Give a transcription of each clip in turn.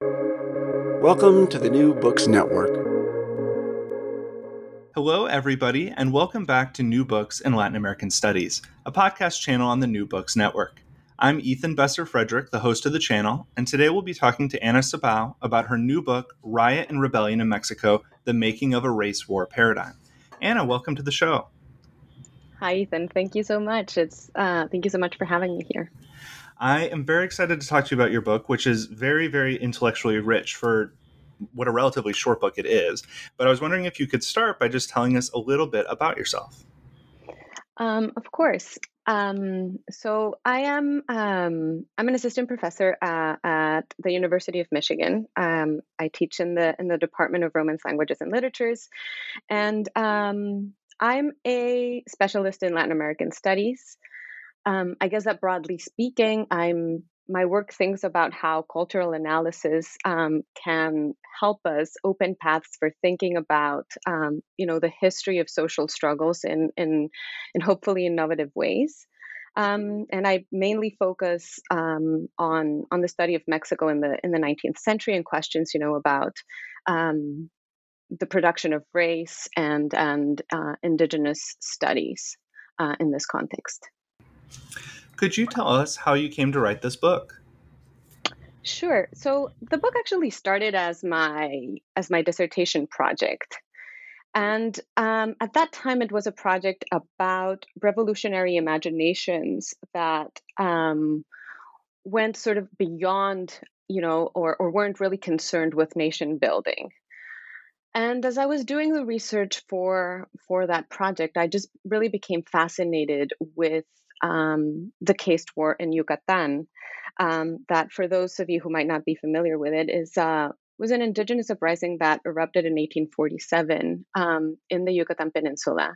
Welcome to the New Books Network. Hello, everybody, and welcome back to New Books in Latin American Studies, a podcast channel on the New Books Network. I'm Ethan Besser Fredrick, the host of the channel, and today we'll be talking to Ana Sabau about her new book, Riot and Rebellion in Mexico The Making of a Race War Paradigm. Ana, welcome to the show. Hi, Ethan. Thank you so much. It's uh, thank you so much for having me here. I am very excited to talk to you about your book, which is very, very intellectually rich for what a relatively short book it is. But I was wondering if you could start by just telling us a little bit about yourself. Um, of course. Um, so I am um, I'm an assistant professor uh, at the University of Michigan. Um, I teach in the in the Department of Romance Languages and Literatures, and um, I'm a specialist in Latin American studies. Um, I guess that broadly speaking, I'm my work thinks about how cultural analysis um, can help us open paths for thinking about um, you know the history of social struggles in in, in hopefully innovative ways um, and I mainly focus um, on on the study of Mexico in the in the 19th century and questions you know about um, the production of race and and uh, indigenous studies uh, in this context. Could you tell us how you came to write this book? Sure. So the book actually started as my as my dissertation project. And um, at that time, it was a project about revolutionary imaginations that um, went sort of beyond, you know, or, or weren't really concerned with nation building. And as I was doing the research for for that project, I just really became fascinated with um, the caste war in Yucatan. Um, that, for those of you who might not be familiar with it, is uh, was an indigenous uprising that erupted in 1847 um, in the Yucatan Peninsula.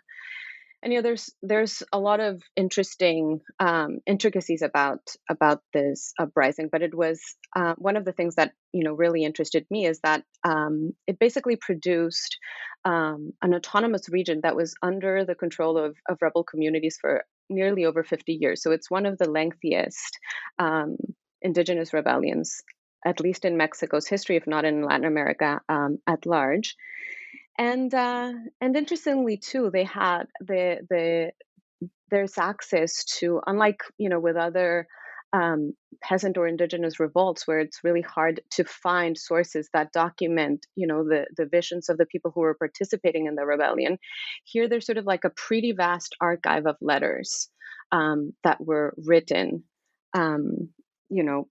And you know, there's there's a lot of interesting um, intricacies about about this uprising, but it was uh, one of the things that you know really interested me is that um, it basically produced um, an autonomous region that was under the control of, of rebel communities for nearly over 50 years. So it's one of the lengthiest um, indigenous rebellions, at least in Mexico's history, if not in Latin America um, at large. And uh, and interestingly too, they had the the there's access to unlike you know with other um, peasant or indigenous revolts where it's really hard to find sources that document you know the the visions of the people who were participating in the rebellion here there's sort of like a pretty vast archive of letters um, that were written um, you know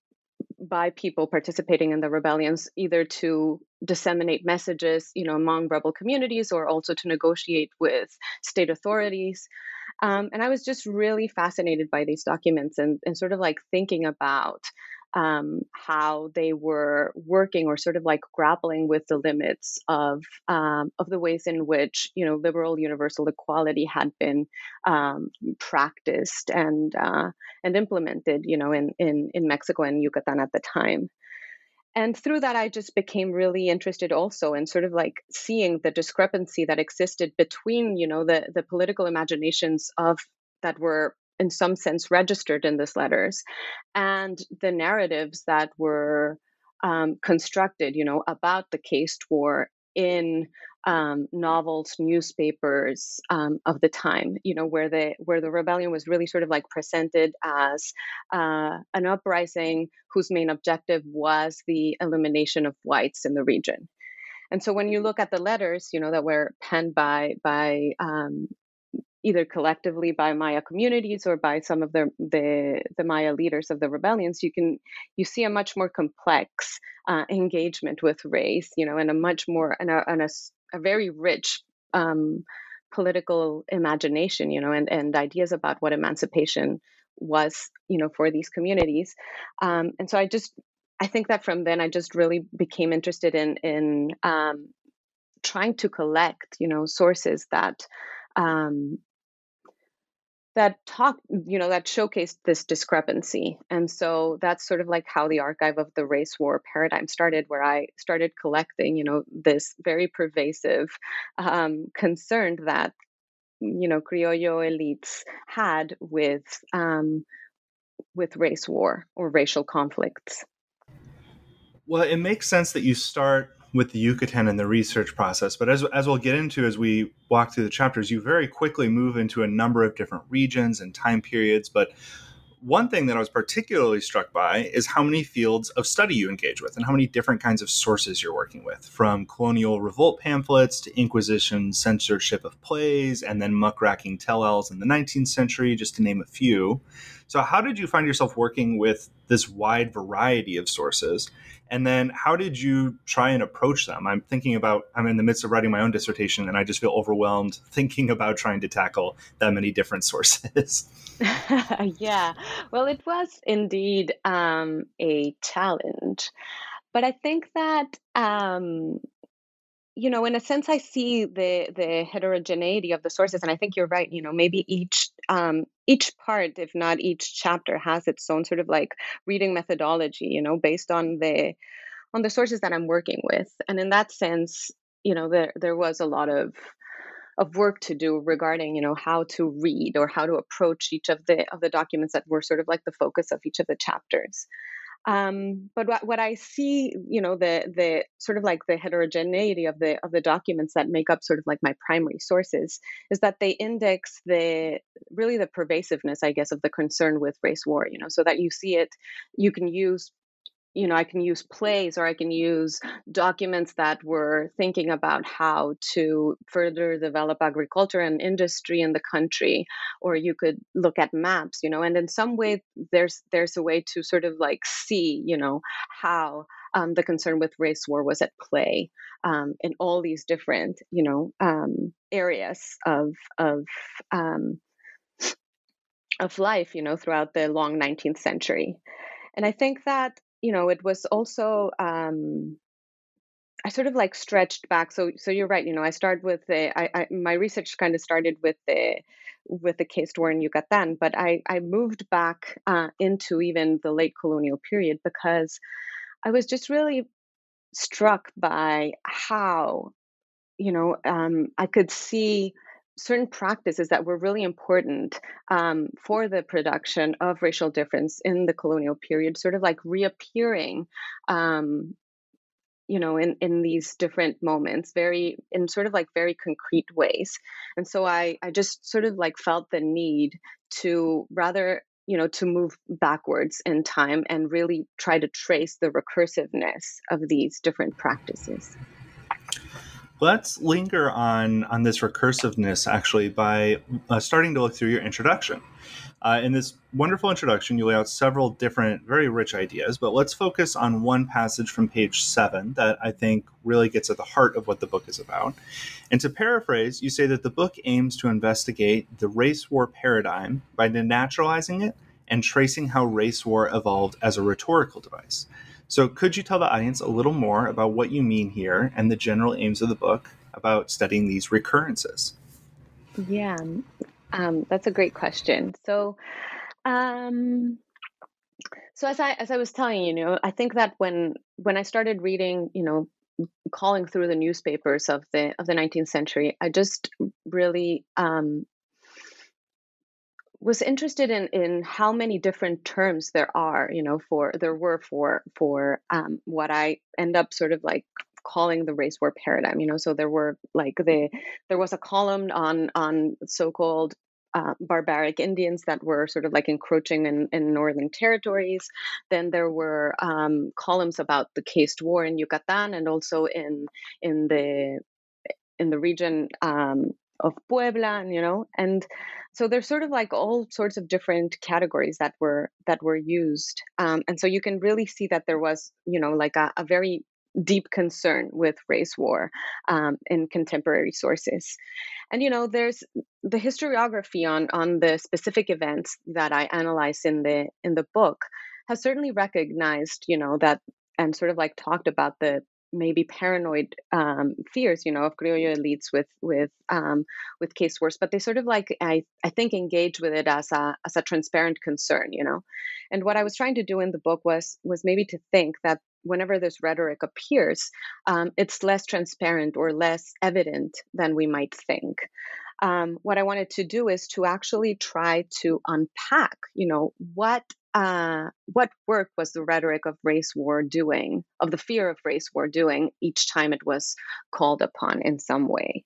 by people participating in the rebellions either to disseminate messages you know among rebel communities or also to negotiate with state authorities. Um, and I was just really fascinated by these documents and, and sort of like thinking about um, how they were working or sort of like grappling with the limits of um, of the ways in which you know liberal universal equality had been um, practiced and uh, and implemented you know in, in in Mexico and Yucatan at the time. And through that i just became really interested also in sort of like seeing the discrepancy that existed between you know the the political imaginations of that were in some sense registered in these letters and the narratives that were um, constructed you know about the caste war in um, novels, newspapers um, of the time. You know, where the where the rebellion was really sort of like presented as uh, an uprising whose main objective was the elimination of whites in the region. And so, when you look at the letters, you know, that were penned by by um, either collectively by Maya communities or by some of the, the, the Maya leaders of the rebellions, you can you see a much more complex uh, engagement with race, you know, and a much more and a, and a, a very rich um, political imagination, you know, and, and ideas about what emancipation was, you know, for these communities. Um, and so I just I think that from then I just really became interested in in um, trying to collect, you know, sources that um, that talk, you know, that showcased this discrepancy. And so that's sort of like how the archive of the race war paradigm started, where I started collecting, you know, this very pervasive um, concern that you know criollo elites had with um, with race war or racial conflicts. Well, it makes sense that you start with the Yucatan and the research process, but as as we'll get into as we walk through the chapters, you very quickly move into a number of different regions and time periods, but one thing that I was particularly struck by is how many fields of study you engage with and how many different kinds of sources you're working with, from colonial revolt pamphlets to Inquisition censorship of plays, and then muckraking tell-alls in the 19th century, just to name a few. So, how did you find yourself working with this wide variety of sources? And then how did you try and approach them? I'm thinking about, I'm in the midst of writing my own dissertation and I just feel overwhelmed thinking about trying to tackle that many different sources. yeah, well, it was indeed um, a challenge. But I think that um, you know in a sense i see the the heterogeneity of the sources and i think you're right you know maybe each um, each part if not each chapter has its own sort of like reading methodology you know based on the on the sources that i'm working with. And in that sense you know there there was a lot of of work to do regarding you know how to read or how to approach each of the of the documents that were sort of like the focus of each of the chapters um, but what, what I see, you know, the the sort of like the heterogeneity of the of the documents that make up sort of like my primary sources is that they index the really the pervasiveness, I guess, of the concern with race war. You know, so that you see it, you can use you know i can use plays or i can use documents that were thinking about how to further develop agriculture and industry in the country or you could look at maps you know and in some way there's there's a way to sort of like see you know how um, the concern with race war was at play um, in all these different you know um, areas of of um, of life you know throughout the long 19th century. And i think that you know, it was also um, I sort of like stretched back. So so you're right. You know, I started with the I, I my research kind of started with the with the caste war in Yucatan, but I I moved back uh, into even the late colonial period because I was just really struck by how you know um, I could see certain practices that were really important um, for the production of racial difference in the colonial period, sort of like reappearing, um, you know, in, in these different moments, very in sort of like very concrete ways. And so I, I just sort of like felt the need to rather you know to move backwards in time and really try to trace the recursiveness of these different practices let's linger on on this recursiveness actually by uh, starting to look through your introduction. Uh, in this wonderful introduction, you lay out several different, very rich ideas, but let's focus on one passage from page seven that I think really gets at the heart of what the book is about. And to paraphrase, you say that the book aims to investigate the race war paradigm by denaturalizing it and tracing how race war evolved as a rhetorical device. So, could you tell the audience a little more about what you mean here and the general aims of the book about studying these recurrences? Yeah, um, that's a great question. So, um, so as I as I was telling you, you know, I think that when when I started reading, you know, calling through the newspapers of the of the 19th century, I just really um, was interested in in how many different terms there are you know for there were for for um, what i end up sort of like calling the race war paradigm you know so there were like the there was a column on on so-called uh, barbaric Indians that were sort of like encroaching in, in northern territories. Then there were um, columns about the caste war in Yucatan and also in in the in the region um, of Puebla, you know, and so there's sort of like all sorts of different categories that were that were used, um, and so you can really see that there was, you know, like a, a very deep concern with race war um, in contemporary sources, and you know, there's the historiography on on the specific events that I analyze in the in the book has certainly recognized, you know, that and sort of like talked about the maybe paranoid um, fears, you know, of criollo elites with with um, with caste wars, but they sort of like I I think engage with it as a as a transparent concern, you know. And what I was trying to do in the book was was maybe to think that whenever this rhetoric appears, um, it's less transparent or less evident than we might think. Um, what I wanted to do is to actually try to unpack, you know, what uh, what work was the rhetoric of race war doing, of the fear of race war doing each time it was called upon in some way.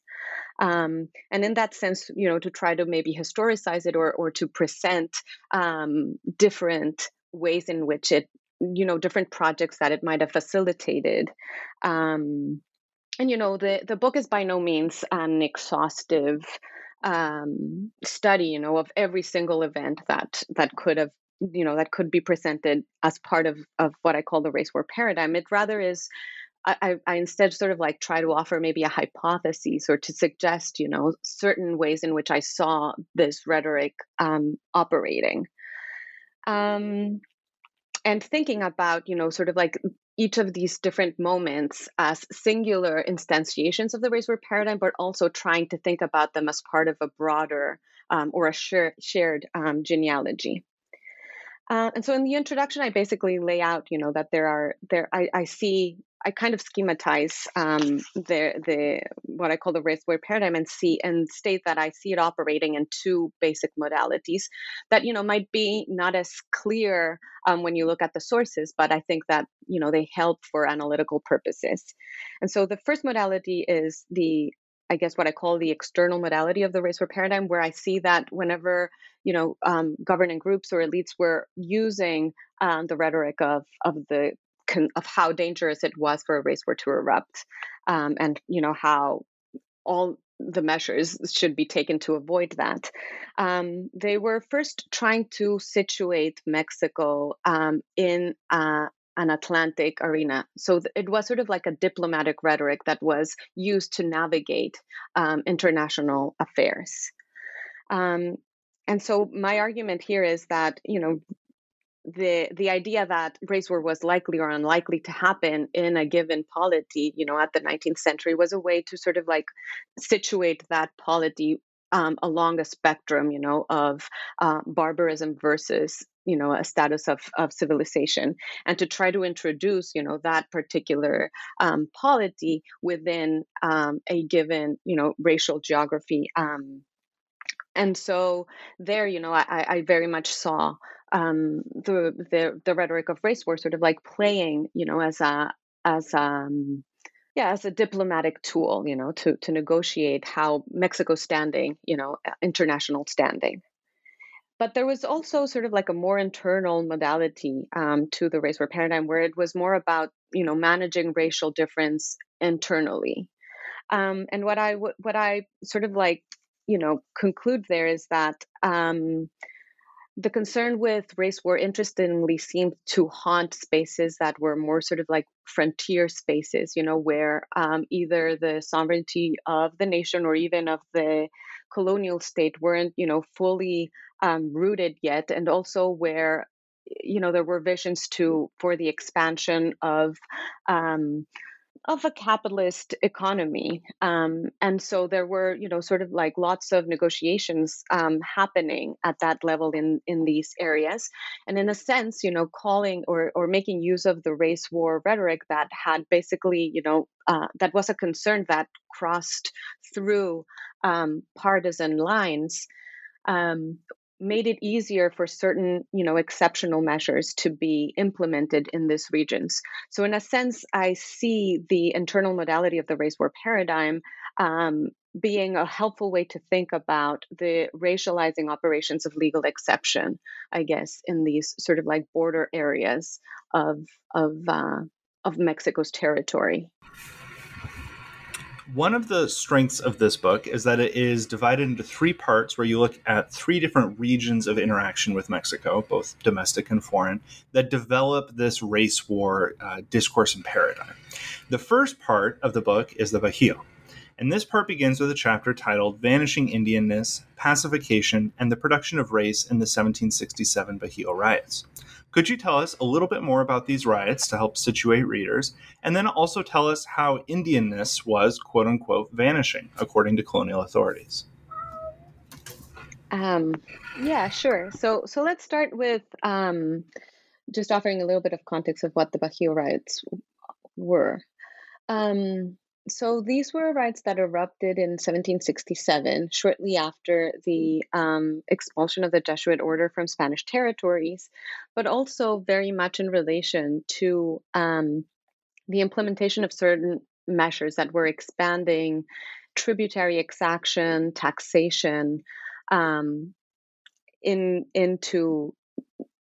Um, and in that sense, you know, to try to maybe historicize it or, or to present um, different ways in which it, you know, different projects that it might have facilitated. Um, and you know, the the book is by no means an exhaustive um, study, you know, of every single event that that could have you know that could be presented as part of of what I call the race war paradigm. It rather is I, I, instead sort of like try to offer maybe a hypothesis or to suggest, you know, certain ways in which I saw this rhetoric um, operating. Um, and thinking about, you know, sort of like each of these different moments as singular instantiations of the race war paradigm, but also trying to think about them as part of a broader um, or a share, shared um, genealogy. Uh, and so in the introduction, I basically lay out, you know, that there are there I, I see I kind of schematize um, the the what I call the race war paradigm and see and state that I see it operating in two basic modalities that you know might be not as clear um, when you look at the sources, but I think that you know they help for analytical purposes. And so the first modality is the I guess what I call the external modality of the race war paradigm, where I see that whenever you know um, governing groups or elites were using um, the rhetoric of of the of how dangerous it was for a race war to erupt, um, and you know how all the measures should be taken to avoid that. Um, they were first trying to situate Mexico um, in uh, an Atlantic arena. So th- it was sort of like a diplomatic rhetoric that was used to navigate um, international affairs. Um, and so my argument here is that you know the the idea that race war was likely or unlikely to happen in a given polity, you know, at the 19th century was a way to sort of like situate that polity um, along a spectrum, you know, of uh, barbarism versus, you know, a status of, of civilization, and to try to introduce, you know, that particular um, polity within um, a given, you know, racial geography. Um, and so there, you know, I, I very much saw um, the, the the rhetoric of race war sort of like playing, you know, as a as um yeah as a diplomatic tool you know to to negotiate how mexico's standing you know international standing. But there was also sort of like a more internal modality um, to the race war paradigm where it was more about you know managing racial difference internally. Um, and what i what i sort of like you know conclude there is that um, the concern with race war interestingly seemed to haunt spaces that were more sort of like frontier spaces you know where um, either the sovereignty of the nation or even of the colonial state weren't you know fully um, rooted yet and also where you know there were visions to for the expansion of um, of a capitalist economy. Um, and so there were, you know, sort of like lots of negotiations um, happening at that level in, in these areas. And in a sense, you know, calling or, or making use of the race war rhetoric that had basically, you know, uh, that was a concern that crossed through um, partisan lines. Made it easier for certain you know exceptional measures to be implemented in these regions. So in a sense i see the internal modality of the race war paradigm um, being a helpful way to think about the racializing operations of legal exception i guess in these sort of like border areas of of uh, of mexico's territory one of the strengths of this book is that it is divided into three parts where you look at three different regions of interaction with Mexico, both domestic and foreign, that develop this race war uh, discourse and paradigm. The first part of the book is the Bajío. And this part begins with a chapter titled Vanishing Indianness, Pacification, and the Production of Race in the 1767 Bajío Riots. Could you tell us a little bit more about these riots to help situate readers, and then also tell us how Indianness was, quote unquote, vanishing, according to colonial authorities? Um, yeah, sure. So, so let's start with um, just offering a little bit of context of what the Bajío riots were. Um, so these were riots that erupted in 1767, shortly after the um, expulsion of the Jesuit order from Spanish territories, but also very much in relation to um, the implementation of certain measures that were expanding tributary exaction, taxation, um, in into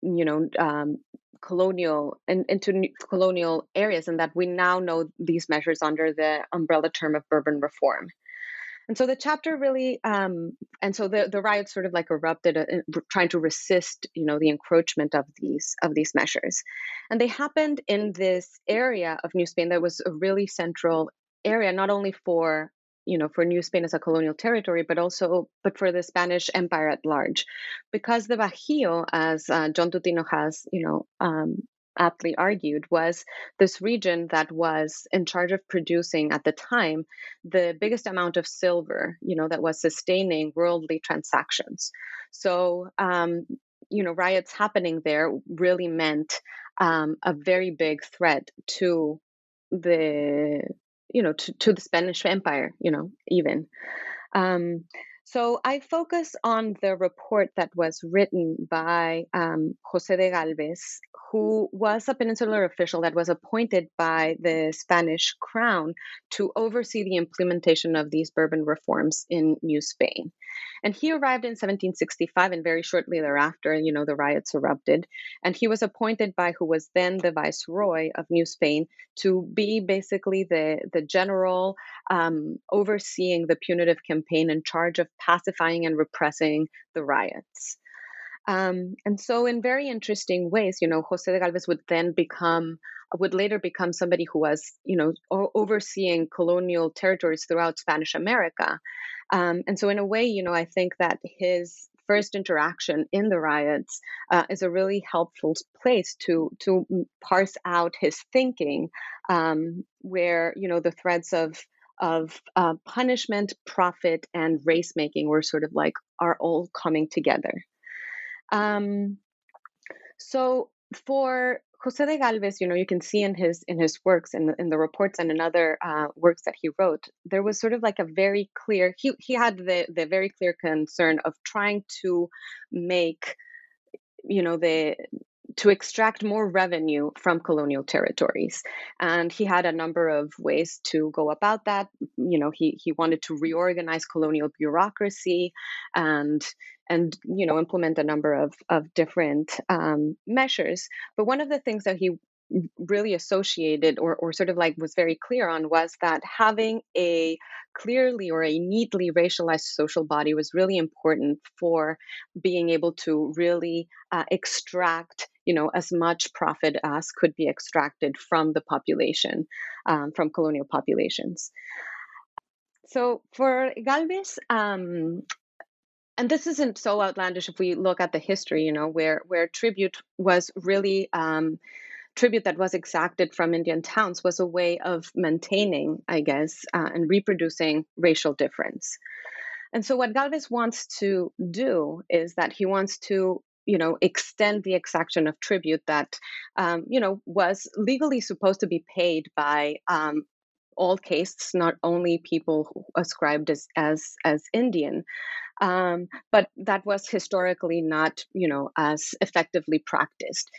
you know um, colonial and into colonial areas, and that we now know these measures under the umbrella term of Bourbon reform. And so the chapter really, um, and so the, the riots sort of like erupted, uh, trying to resist, you know, the encroachment of these of these measures, and they happened in this area of New Spain that was a really central area, not only for you know for New Spain as a colonial territory, but also but for the Spanish Empire at large, because the Bajío, as uh, John Tutino has you know um, aptly argued, was this region that was in charge of producing at the time the biggest amount of silver, you know, that was sustaining worldly transactions. So um, you know riots happening there really meant um, a very big threat to the you know to, to the spanish empire you know even. Um, so I focus on the report that was written by um, Jose de Galvez, who was a peninsular official that was appointed by the Spanish crown to oversee the implementation of these Bourbon reforms in New Spain. And he arrived in 1765, and very shortly thereafter, you know, the riots erupted. And he was appointed by who was then the viceroy of New Spain to be basically the, the general um, overseeing the punitive campaign in charge of pacifying and repressing the riots. Um, and so, in very interesting ways, you know, Jose de Galvez would then become, would later become somebody who was, you know, overseeing colonial territories throughout Spanish America. Um, and so, in a way, you know, I think that his first interaction in the riots uh, is a really helpful place to to parse out his thinking, um, where you know the threads of of uh, punishment, profit, and race making were sort of like are all coming together. Um, so for Jose de Galvez, you know, you can see in his in his works and in, in, the reports and in other uh, works that he wrote, there was sort of like a very clear. He he had the the very clear concern of trying to make, you know, the to extract more revenue from colonial territories. And he had a number of ways to go about that. You know, he, he wanted to reorganize colonial bureaucracy and and you know implement a number of, of different um, measures. But one of the things that he really associated or, or sort of like was very clear on was that having a clearly or a neatly racialized social body was really important for being able to really uh, extract you know as much profit as could be extracted from the population um, from colonial populations so for galvez um, and this isn't so outlandish if we look at the history you know where where tribute was really um, tribute that was exacted from Indian towns was a way of maintaining, I guess, uh, and reproducing racial difference. And so, what Galvez wants to do is that he wants to, you know, extend the exaction of tribute that, um, you know, was legally supposed to be paid by um, all castes, not only people ascribed as as as Indian, um, but that was historically not, you know, as effectively practiced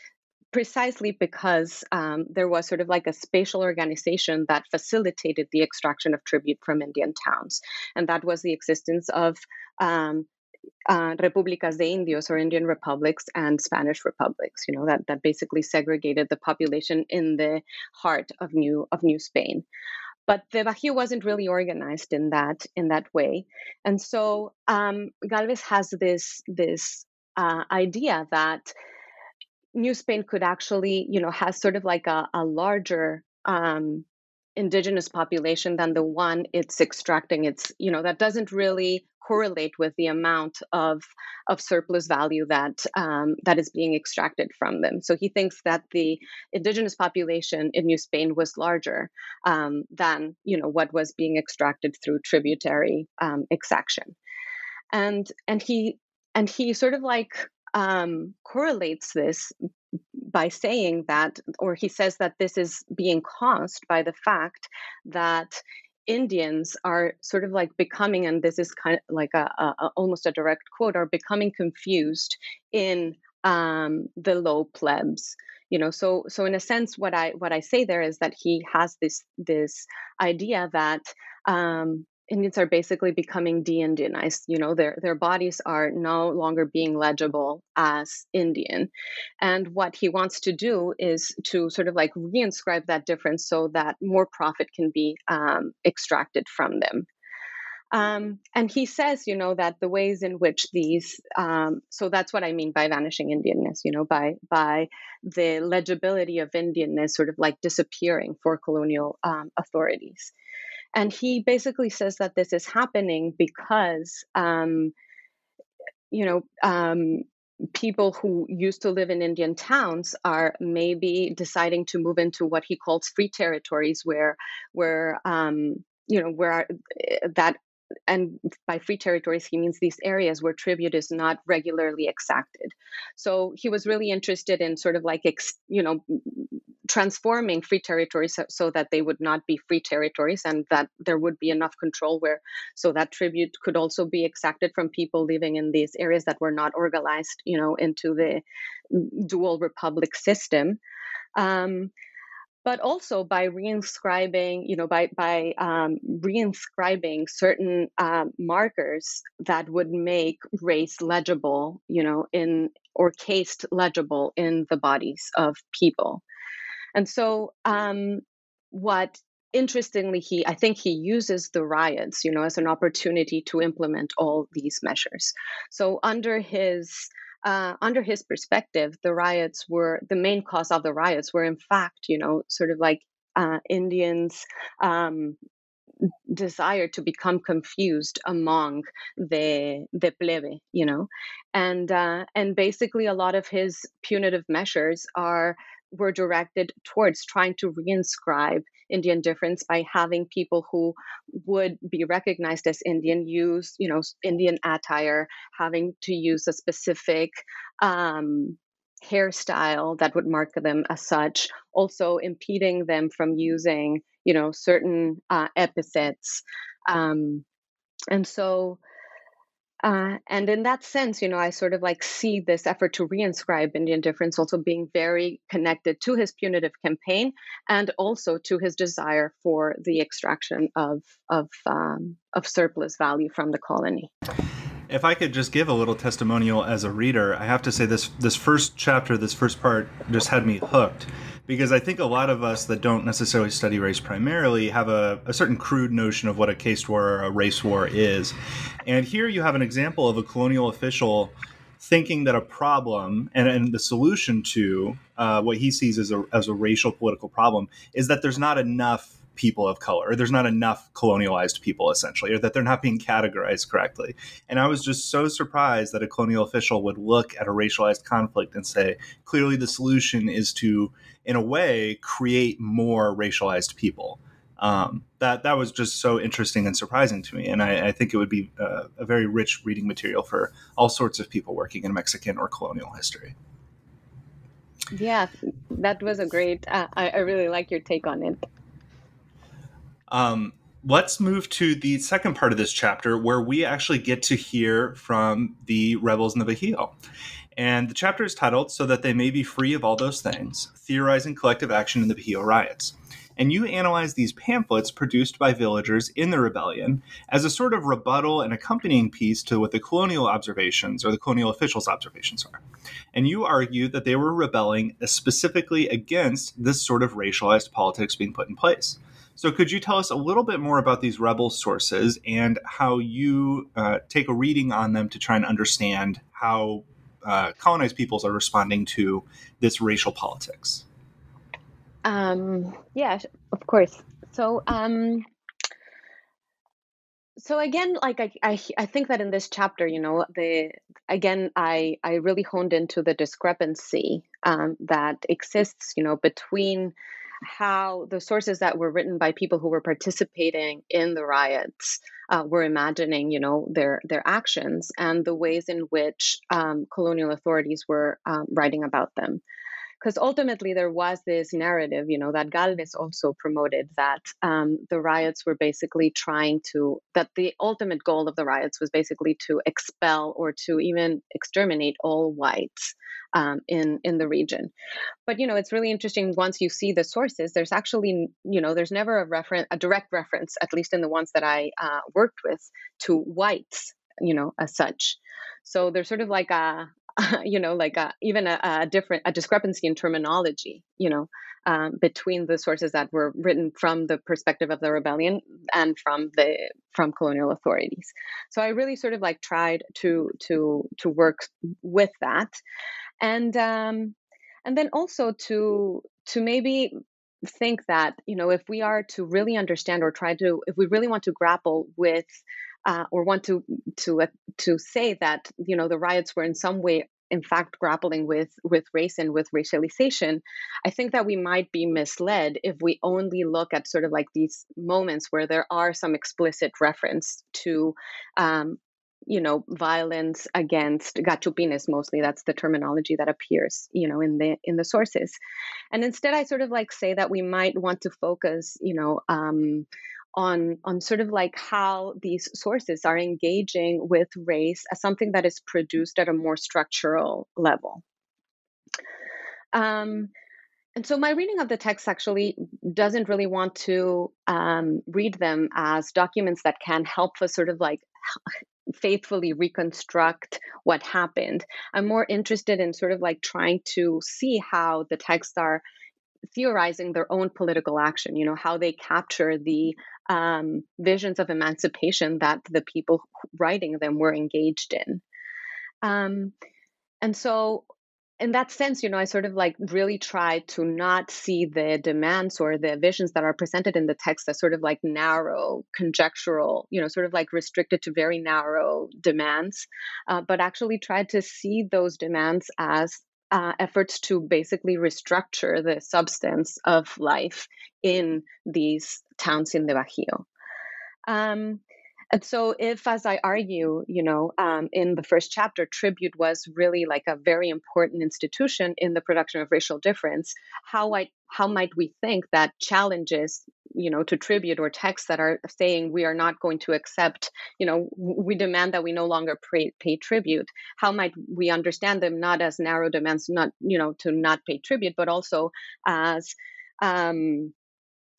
precisely because um, there was sort of like a spatial organization that facilitated the extraction of tribute from Indian towns. And that was the existence of um, uh, repúblicas de indios or Indian republics and Spanish republics. You know that that basically segregated the population in the heart of New of New Spain. But the Bajío wasn't really organized in that in that way, and so um, Galvez has this this uh, idea that New Spain could actually, you know, has sort of like a, a larger um, indigenous population than the one it's extracting it's you know that doesn't really correlate with the amount of of surplus value that um, that is being extracted from them. So he thinks that the indigenous population in New Spain was larger um, than you know what was being extracted through tributary um, extraction, and and he and he sort of like um, correlates this by saying that, or he says that this is being caused by the fact that Indians are sort of like becoming, and this is kind of like a, a almost a direct quote, are becoming confused in um, the low plebs. You know, so so in a sense, what I what I say there is that he has this this idea that um, Indians are basically becoming de-Indianized. You know, their their bodies are no longer being legible as Indian, and what he wants to do is to sort of like reinscribe that difference so that more profit can be um, extracted from them. Um, and he says, you know, that the ways in which these, um, so that's what I mean by vanishing Indianness, you know, by by the legibility of Indianness sort of like disappearing for colonial um, authorities. And he basically says that this is happening because, um, you know, um, people who used to live in Indian towns are maybe deciding to move into what he calls free territories, where, where, um, you know, where eh, that and by free territories he means these areas where tribute is not regularly exacted. So he was really interested in sort of like you know transforming free territories so, so, that they would not be free territories and that there would be enough control where so that tribute could also be exacted from people living in these areas that were not organized you know into the dual republic system. Um, but also by reinscribing, you know, by by um, reinscribing certain um, markers that would make race legible, you know, in or caste legible in the bodies of people. And so, um, what interestingly, he I think he uses the riots, you know, as an opportunity to implement all these measures. So under his uh, under his perspective, the riots were the main cause of the riots were, in fact, you know, sort of like uh, Indians. Um, desire to become confused among the the plebe you know and uh, and basically a lot of his punitive measures are were directed towards trying to reinscribe Indian difference by having people who would be recognized as Indian use, you know, Indian attire, having to use a specific um, hairstyle that would mark them as such, also impeding them from using, you know, certain uh, epithets. Um, and so uh, and in that sense, you know, I sort of like see this effort to reinscribe Indian difference also being very connected to his punitive campaign and also to his desire for the extraction of of um, of surplus value from the colony. If I could just give a little testimonial as a reader, I have to say this this first chapter, this first part, just had me hooked because I think a lot of us that don't necessarily study race primarily have a, a, certain crude notion of what a caste war or a race war is. And here you have an example of a colonial official thinking that a problem and, and the solution to uh, what he sees as a, as a racial political problem is that there's not enough people of color, or there's not enough colonialized people, essentially, or that they're not being categorized correctly. And I was just so surprised that a colonial official would look at a racialized conflict and say, clearly the solution is to, in a way, create more racialized people. Um, that that was just so interesting and surprising to me, and I, I think it would be uh, a very rich reading material for all sorts of people working in Mexican or colonial history. Yeah, that was a great. Uh, I, I really like your take on it. Um, let's move to the second part of this chapter where we actually get to hear from the rebels in the Bajío. And the chapter is titled So That They May Be Free of All Those Things Theorizing Collective Action in the Bajío Riots. And you analyze these pamphlets produced by villagers in the rebellion as a sort of rebuttal and accompanying piece to what the colonial observations or the colonial officials' observations are. And you argue that they were rebelling specifically against this sort of racialized politics being put in place. So, could you tell us a little bit more about these rebel sources and how you uh, take a reading on them to try and understand how uh, colonized peoples are responding to this racial politics? Um, yeah, of course. So, um, so again, like I, I, I think that in this chapter, you know, the again, I, I really honed into the discrepancy um, that exists, you know, between how the sources that were written by people who were participating in the riots uh, were imagining, you know, their their actions and the ways in which um, colonial authorities were um, writing about them because ultimately there was this narrative, you know, that Galvez also promoted that um, the riots were basically trying to, that the ultimate goal of the riots was basically to expel or to even exterminate all whites um, in in the region. But you know, it's really interesting once you see the sources. There's actually, you know, there's never a reference, a direct reference, at least in the ones that I uh, worked with, to whites you know as such so there's sort of like a you know, like a, even a, a, different a discrepancy in terminology, you know, um, between the sources that were written from the perspective of the rebellion and from the from colonial authorities. So I really sort of like tried to to to work with that, and um, and then also to to maybe think that you know if we are to really understand or try to if we really want to grapple with uh, or want to to uh, to say that you know the riots were in some way in fact grappling with with race and with racialization i think that we might be misled if we only look at sort of like these moments where there are some explicit reference to um, you know violence against gachupines mostly. That's the terminology that appears you know in the in the sources. And instead i sort of like say that we might want to focus you know um, on on sort of like how these sources are engaging with race as something that is produced at a more structural level. Um, and so my reading of the text actually doesn't really want to um, read them as documents that can help us sort of like faithfully reconstruct what happened. I'm more interested in sort of like trying to see how the texts are theorizing their own political action, you know, how they capture the um, visions of emancipation that the people writing them were engaged in. Um, and so, in that sense, you know, I sort of like really try to not see the demands or the visions that are presented in the text as sort of like narrow, conjectural, you know, sort of like restricted to very narrow demands, uh, but actually try to see those demands as uh, efforts to basically restructure the substance of life in these towns in the Bajío. Um, and so, if, as I argue, you know, um, in the first chapter, tribute was really like a very important institution in the production of racial difference, how I how might we think that challenges, you know, to tribute or texts that are saying we are not going to accept, you know, we demand that we no longer pay, pay tribute. How might we understand them not as narrow demands, not you know, to not pay tribute, but also as um,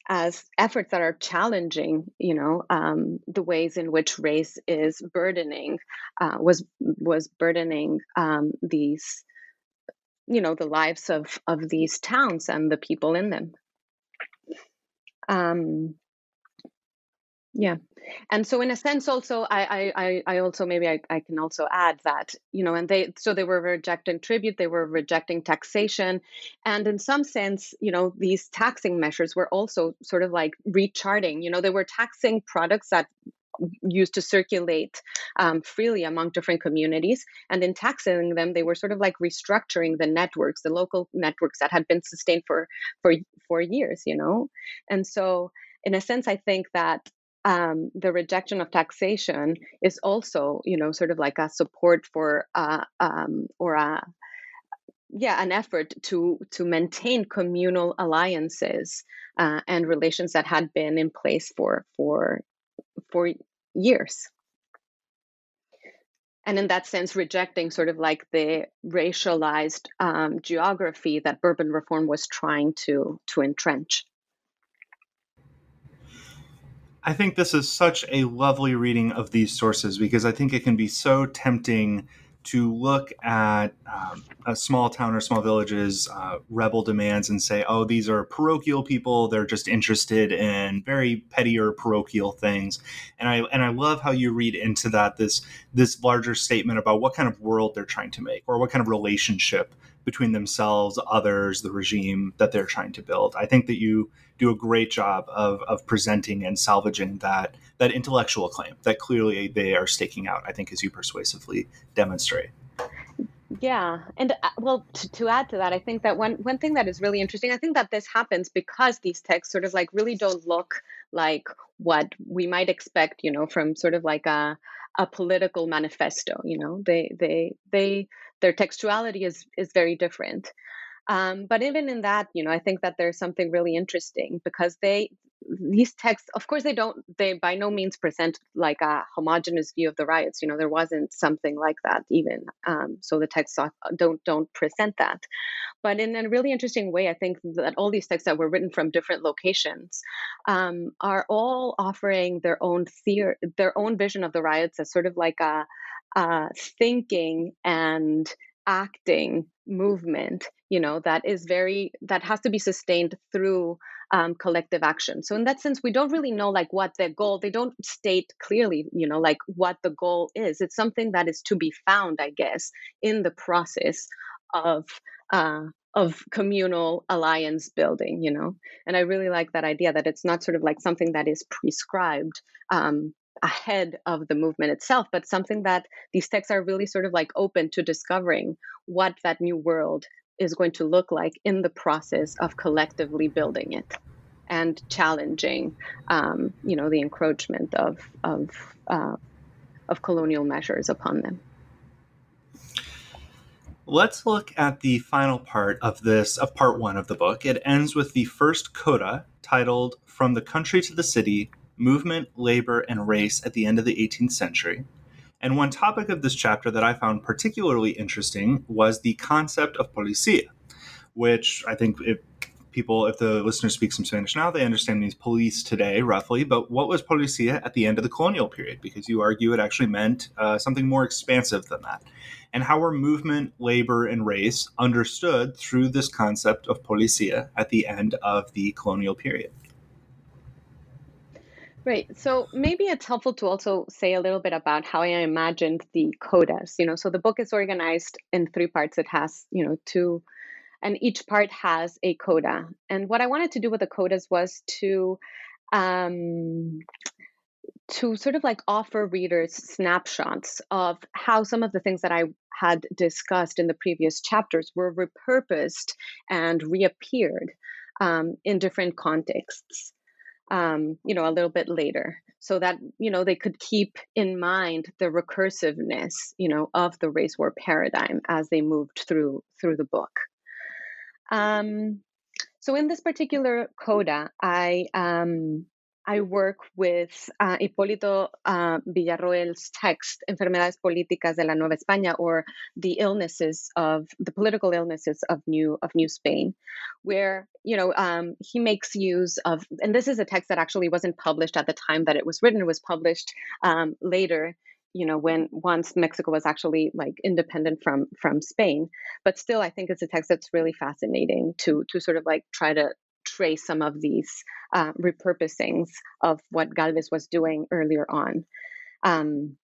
as efforts that are challenging, you know, um, the ways in which race is burdening, uh, was was burdening um, these, you know, the lives of of these towns and the people in them. Um, yeah. And so in a sense also I I, I also maybe I, I can also add that, you know, and they so they were rejecting tribute, they were rejecting taxation. And in some sense, you know, these taxing measures were also sort of like recharting, you know, they were taxing products that used to circulate um, freely among different communities. And in taxing them, they were sort of like restructuring the networks, the local networks that had been sustained for for for years, you know. And so, in a sense, I think that um, the rejection of taxation is also, you know, sort of like a support for uh, um, or a yeah an effort to to maintain communal alliances uh, and relations that had been in place for for for years. And in that sense rejecting sort of like the racialized um, geography that Bourbon reform was trying to to entrench I think this is such a lovely reading of these sources because I think it can be so tempting to look at um, a small town or small villages uh, rebel demands and say, oh, these are parochial people. They're just interested in very petty or parochial things. And I and I love how you read into that this this larger statement about what kind of world they're trying to make or what kind of relationship between themselves, others, the regime that they're trying to build. I think that you do a great job of, of presenting and salvaging that that intellectual claim that clearly they are staking out. I think as you persuasively demonstrate. Yeah, and uh, well, to, to add to that, I think that one one thing that is really interesting, I think that this happens because these texts sort of like really don't look like what we might expect, you know, from sort of like a a political manifesto. You know, they they they their textuality is is very different. Um, but even in that, you know, I think that there's something really interesting because they these texts of course they don't they by no means present like a homogenous view of the riots you know there wasn't something like that even um, so the texts don't don't present that but in a really interesting way i think that all these texts that were written from different locations um, are all offering their own theory their own vision of the riots as sort of like a, a thinking and acting movement you know that is very that has to be sustained through um, collective action. So in that sense we don't really know like what their goal they don't state clearly you know like what the goal is. It's something that is to be found i guess in the process of uh, of communal alliance building you know? And i really like that idea that it's not sort of like something that is prescribed um, ahead of the movement itself, but something that these texts are really sort of like open to discovering what that new world is going to look like in the process of collectively building it and challenging, um, you know, the encroachment of of uh, of colonial measures upon them. Let's look at the final part of this, of part one of the book. It ends with the first coda titled From the Country to the City movement, labor, and race at the end of the 18th century. And one topic of this chapter that I found particularly interesting was the concept of policía, which I think if people, if the listener speaks some Spanish now, they understand means police today, roughly. But what was policía at the end of the colonial period? Because you argue it actually meant uh, something more expansive than that. And how were movement, labor, and race understood through this concept of policía at the end of the colonial period? Right. So maybe it's helpful to also say a little bit about how I imagined the codas. You know, so the book is organized in three parts. It has, you know, two, and each part has a coda. And what I wanted to do with the codas was to um, to sort of like offer readers snapshots of how some of the things that I had discussed in the previous chapters were repurposed and reappeared um, in different contexts um, you know, a little bit later so that, you know, they could keep in mind the recursiveness, you know, of the race war paradigm as they moved through through the book. Um, so in this particular coda, I um, I work with uh, Hipólito uh, Villarroel's text, Enfermedades Políticas de la Nueva España, or the illnesses of the political illnesses of New of New Spain, where you know um, he makes use of, and this is a text that actually wasn't published at the time that it was written; it was published um, later you know when once mexico was actually like independent from from spain. But still i think it's a text that's really fascinating to to sort of like try to trace some of these uh, repurposings of what Galvez was doing earlier on. Um,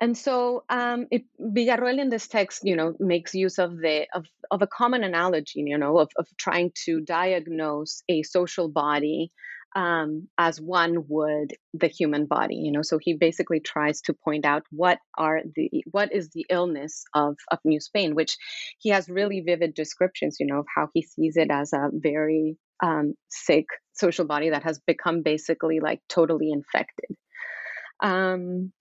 and so um, it, Villarroel in this text, you know, makes use of the of, of a common analogy, you know, of, of trying to diagnose a social body um, as one would the human body you know? So he basically tries to point out what are the what is the illness of of new spain which he has really vivid descriptions you know of how he sees it as a very um, sick social body that has become basically like totally infected. Um,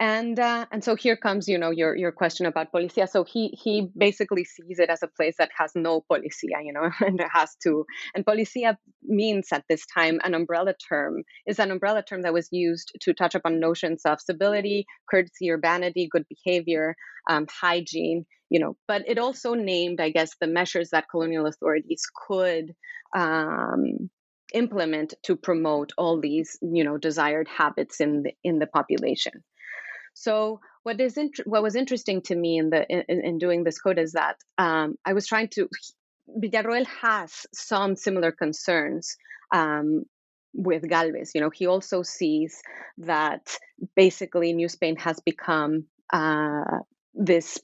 and uh, and so here comes you know your your question about policia so he he basically sees it as a place that has no policia you know and it has to and policia means at this time an umbrella term is an umbrella term that was used to touch upon notions of civility courtesy urbanity good behavior um, hygiene you know. But it also named i guess the measures that colonial authorities could um, implement to promote all these you know desired habits in the in the population so what is int- what was interesting to me in the in, in doing this code is that um, I was trying to Villarroel has some similar concerns um, with Galvez. You know, he also sees that basically New Spain has become uh, this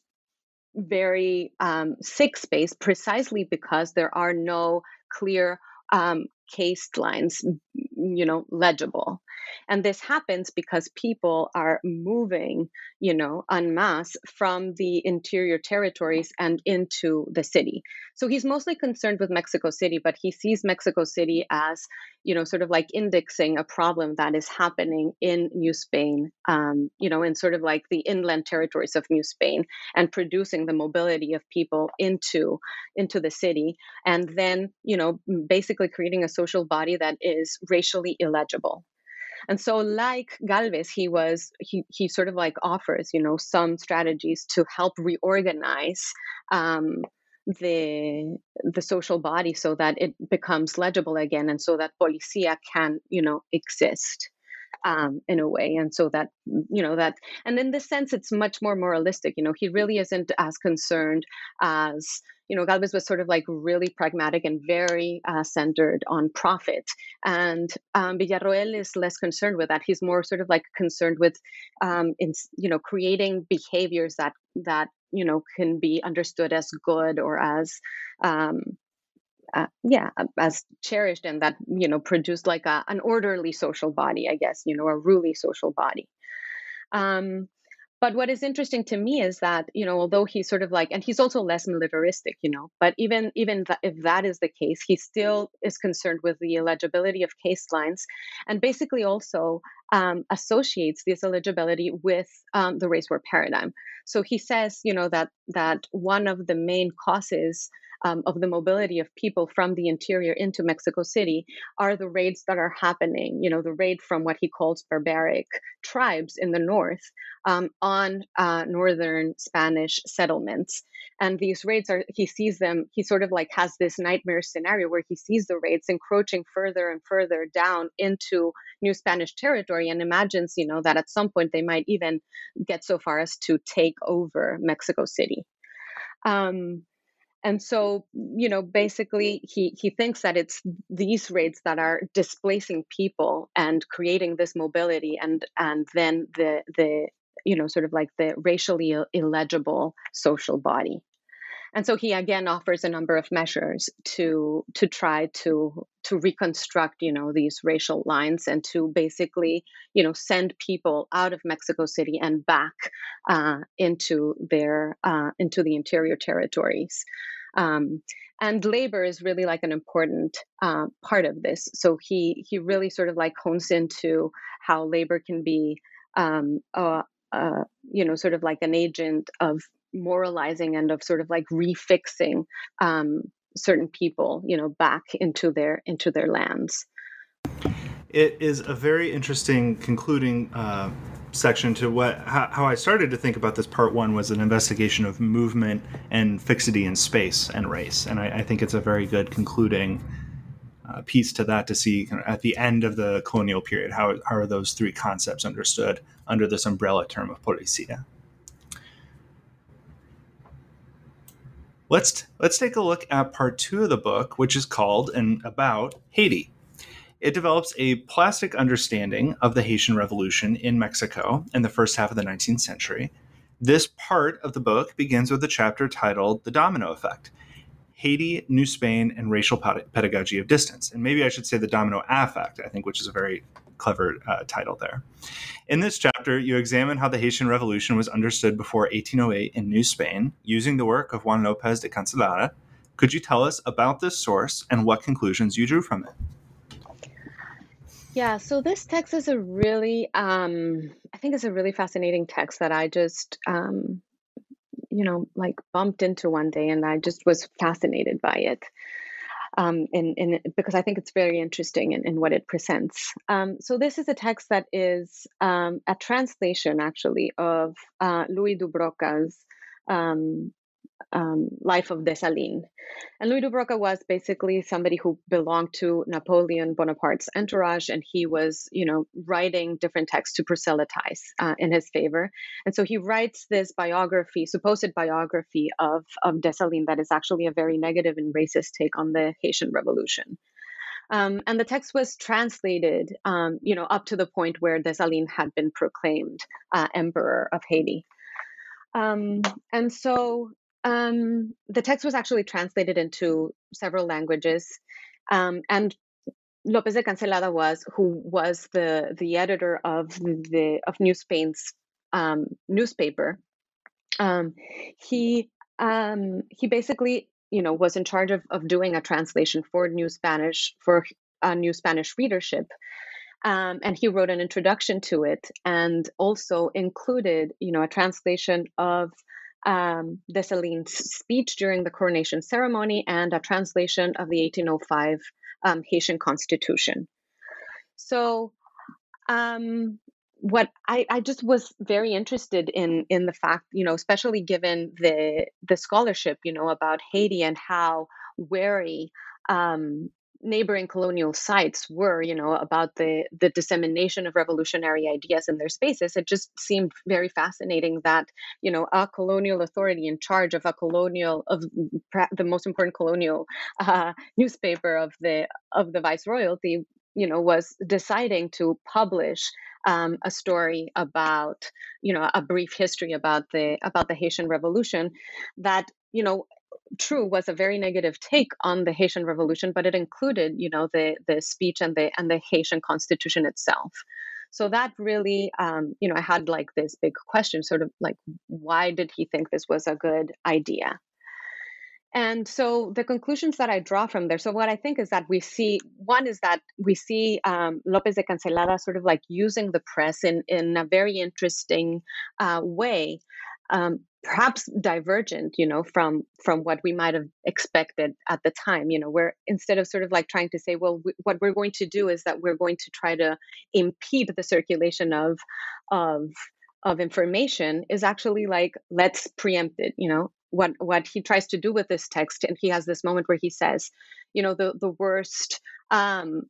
very um, sick space precisely because there are no clear um, caste lines, you know, legible. And this happens because people are moving, you know, en masse from the interior territories and into the city. So he's mostly concerned with Mexico City, but he sees Mexico City as, you know, sort of like indexing a problem that is happening in New Spain, um, you know, in sort of like the inland territories of New Spain and producing the mobility of people into into the city and then, you know, basically creating a social body that is racially illegible. And so, like Galvez, he was he he sort of like offers you know some strategies to help reorganize um, the the social body so that it becomes legible again, and so that policia can you know exist. Um, in a way and so that you know that and in this sense it's much more moralistic you know he really isn't as concerned as you know, Galvez was sort of like really pragmatic and very uh, centered on profit. And um, Villarroel is less concerned with that. He's more sort of like concerned with, um, in, you know, creating behaviors that that you know can be understood as good or as um, uh, yeah as cherished and that you know produced like a, an orderly social body i guess you know a ruly social body. Um, but what is interesting to me is that you know although he's sort of like and he's also less militaristic you know but even even th- if that is the case he still is concerned with the illegibility of caste lines. And basically also um, associates this eligibility with um, the race war paradigm so he says you know that that one of the main causes um, of the mobility of people from the interior into Mexico City are the raids that are happening. You know, the raid from what he calls barbaric tribes in the north um, on uh, northern Spanish settlements. And these raids are, he sees them, he sort of like has this nightmare scenario where he sees the raids encroaching further and further down into New Spanish territory and imagines, you know, that at some point they might even get so far as to take over Mexico City. Um, and so you know basically he he thinks that it's these raids that are displacing people and creating this mobility and and then the the you know sort of like the racially illegible social body and so he again offers a number of measures to to try to to reconstruct you know these racial lines and to basically you know send people out of mexico city and back uh, into their uh, into the interior territories um, and labor is really like an important uh, part of this. So he he really sort of like hones into how labor can be, um, you know, sort of like an agent of moralizing and of sort of like refixing um, certain people, you know, back into their into their lands. It is a very interesting concluding uh, section to what how, how, I started to think about this part one was an investigation of movement and fixity in space and race, and I, I think it's a very good concluding uh, piece to that to see at the end of the colonial period how, how are those three concepts understood under this umbrella term of policia. Let's let's take a look at part two of the book, which is called and about Haiti. It develops a plastic understanding of the Haitian Revolution in Mexico in the first half of the 19th century. This part of the book begins with a chapter titled The Domino Effect Haiti, New Spain, and Racial Pedagogy of Distance. And maybe I should say The Domino Affect, I think, which is a very clever uh, title there. In this chapter, you examine how the Haitian Revolution was understood before 1808 in New Spain using the work of Juan Lopez de Cancelada. Could you tell us about this source and what conclusions you drew from it? Yeah, so this text is a really, um, I think it's a really fascinating text that I just, um, you know, like bumped into one day and I just was fascinated by it. Um, in, in, because I think it's very interesting in, in what it presents. Um, so this is a text that is um, a translation, actually, of uh, Louis Dubroca's um, life of Dessalines. And Louis Dubroca was basically somebody who belonged to Napoleon Bonaparte's entourage, and he was, you know, writing different texts to proselytize uh, in his favor. And so he writes this biography, supposed biography of, of Dessalines that is actually a very negative and racist take on the Haitian Revolution. Um, and the text was translated, um, you know, up to the point where Dessalines had been proclaimed uh, emperor of Haiti. Um, and so um, the text was actually translated into several languages, um, and Lopez de Cancelada was who was the the editor of the of New Spain's um, newspaper. Um, he um, he basically you know was in charge of, of doing a translation for New Spanish for a New Spanish readership. Um, and he wrote an introduction to it and also included you know a translation of um, Dessalines' speech during the coronation ceremony and a translation of the 1805 um, Haitian constitution. So, um, what I, I just was very interested in in the fact, you know, especially given the the scholarship, you know, about Haiti and how wary um, neighboring colonial sites were, you know, about the the dissemination of revolutionary ideas in their spaces, it just seemed very fascinating that, you know, a colonial authority in charge of a colonial of the most important colonial uh, newspaper of the of the viceroyalty, you know, was deciding to publish um, a story about, you know, a brief history about the about the Haitian Revolution that you know true was a very negative take on the Haitian Revolution, but it included, you know, the the speech and the and the Haitian Constitution itself. So that really, um, you know, I had like this big question, sort of like, why did he think this was a good idea? And so the conclusions that I draw from there. So what I think is that we see one is that we see um, Lopez de Cancelada sort of like using the press in in a very interesting uh, way um, perhaps divergent you know from from what we might have expected at the time you know where instead of sort of like trying to say well we, what we're going to do is that we're going to try to impede the circulation of of of information is actually like let's preempt it you know? What what he tries to do with this text and he has this moment where he says you know the the worst um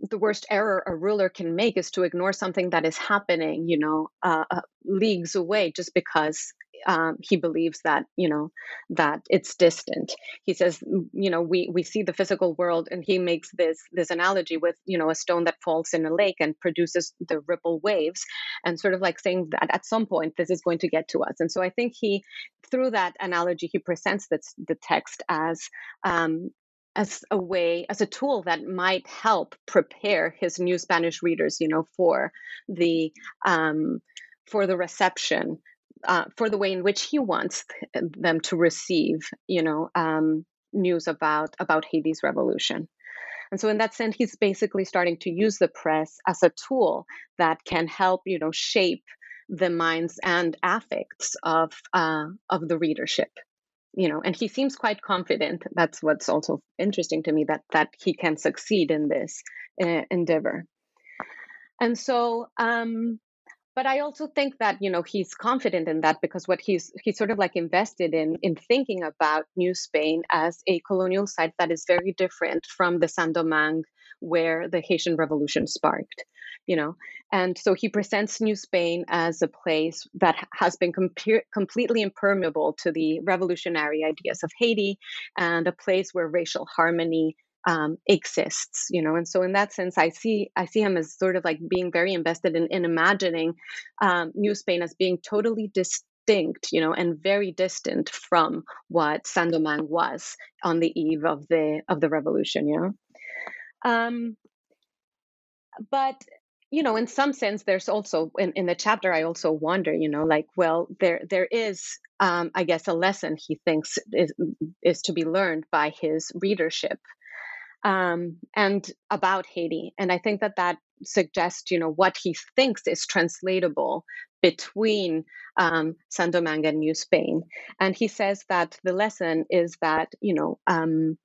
the worst error a ruler can make is to ignore something that is happening, you know, uh, uh, leagues away just because um, he believes that you know that it's distant. He says, you know, we we see the physical world, and he makes this this analogy with you know a stone that falls in a lake and produces the ripple waves, and sort of like saying that at some point this is going to get to us. And so I think he, through that analogy, he presents this, the text as um, as a way as a tool that might help prepare his new spanish readers you know for the um, for the reception uh, for the way in which he wants them to receive you know um, news about about haiti's revolution. And so in that sense he's basically starting to use the press as a tool that can help you know shape the minds and affects of uh, of the readership you know and he seems quite confident. That's what's also interesting to me that that he can succeed in this uh, endeavor. And so um but i also think that you know he's confident in that because what he's he's sort of like invested in in thinking about new spain as a colonial site that is very different from the saint-domingue where the haitian revolution sparked you know? And so he presents new spain as a place that has been com- completely impermeable to the revolutionary ideas of haiti and a place where racial harmony um, exists you know? And so in that sense i see i see him as sort of like being very invested in, in imagining um, new spain as being totally distinct you know and very distant from what saint-domingue was on the eve of the of the revolution you know? Um, but you know in some sense there's also in, in the chapter i also wonder you know like well there there is um, i guess a lesson he thinks is is to be learned by his readership um, and about haiti. And i think that that suggests you know what he thinks is translatable between um, saint domingue and new spain. And he says that the lesson is that you know um,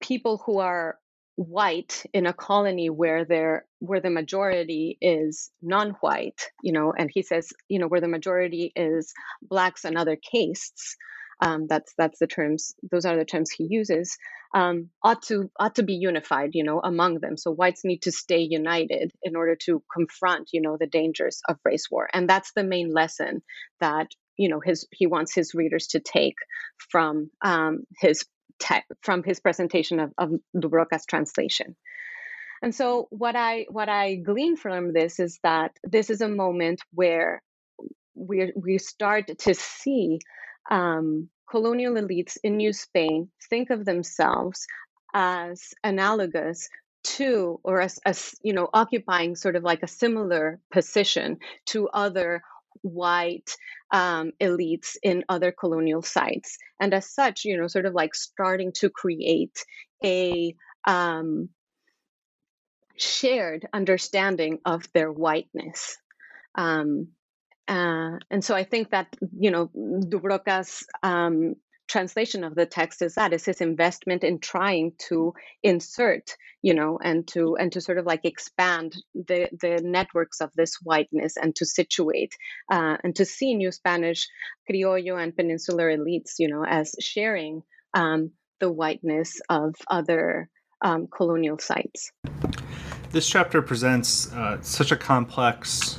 people who are white in a colony where there where the majority is non-white you know and he says you know where the majority is blacks and other castes um, that's that's the terms those are the terms he uses um, ought to ought to be unified you know among them. So whites need to stay united in order to confront you know the dangers of race war. And that's the main lesson that you know his he wants his readers to take from um, his te- from his presentation of, of Dubroca's translation. And so what I what I glean from this is that this is a moment where we we start to see um, colonial elites in New Spain think of themselves as analogous to or as, as you know occupying sort of like a similar position to other white um, elites in other colonial sites. And as such you know sort of like starting to create a um, shared understanding of their whiteness. Um, uh, and so I think that you know Dubroca's um, translation of the text is that is his investment in trying to insert you know and to and to sort of like expand the the networks of this whiteness and to situate uh, and to see new spanish criollo and peninsular elites you know as sharing um, the whiteness of other um, colonial sites. This chapter presents uh, such a complex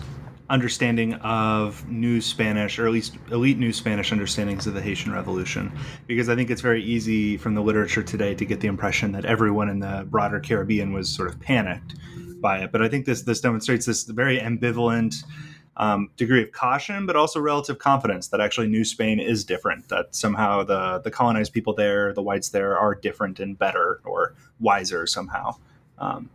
understanding of new Spanish, or at least elite new Spanish understandings of the Haitian Revolution, because I think it's very easy from the literature today to get the impression that everyone in the broader Caribbean was sort of panicked by it. But I think this this demonstrates this very ambivalent um, degree of caution, but also relative confidence that actually New Spain is different. That somehow the the colonized people there, the whites there, are different and better or wiser somehow. Um,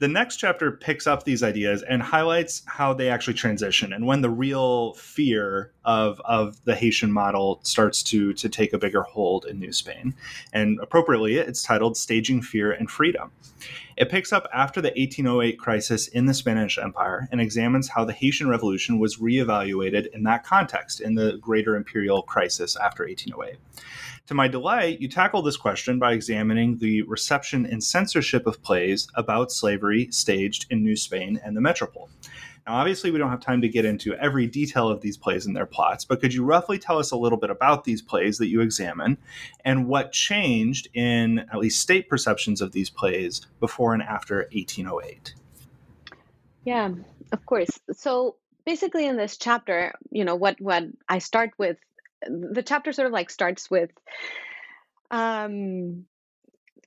the next chapter picks up these ideas and highlights how they actually transition and when the real fear of, of the Haitian model starts to, to take a bigger hold in New Spain. And appropriately, it's titled Staging Fear and Freedom. It picks up after the 1808 crisis in the Spanish Empire and examines how the Haitian Revolution was reevaluated in that context in the greater imperial crisis after 1808. To my delight, you tackle this question by examining the reception and censorship of plays about slavery staged in New Spain and the Metropole. Now, obviously, we don't have time to get into every detail of these plays and their plots, but could you roughly tell us a little bit about these plays that you examine and what changed in at least state perceptions of these plays before and after 1808? Yeah, of course. So basically, in this chapter, you know, what what I start with the chapter sort of like starts with um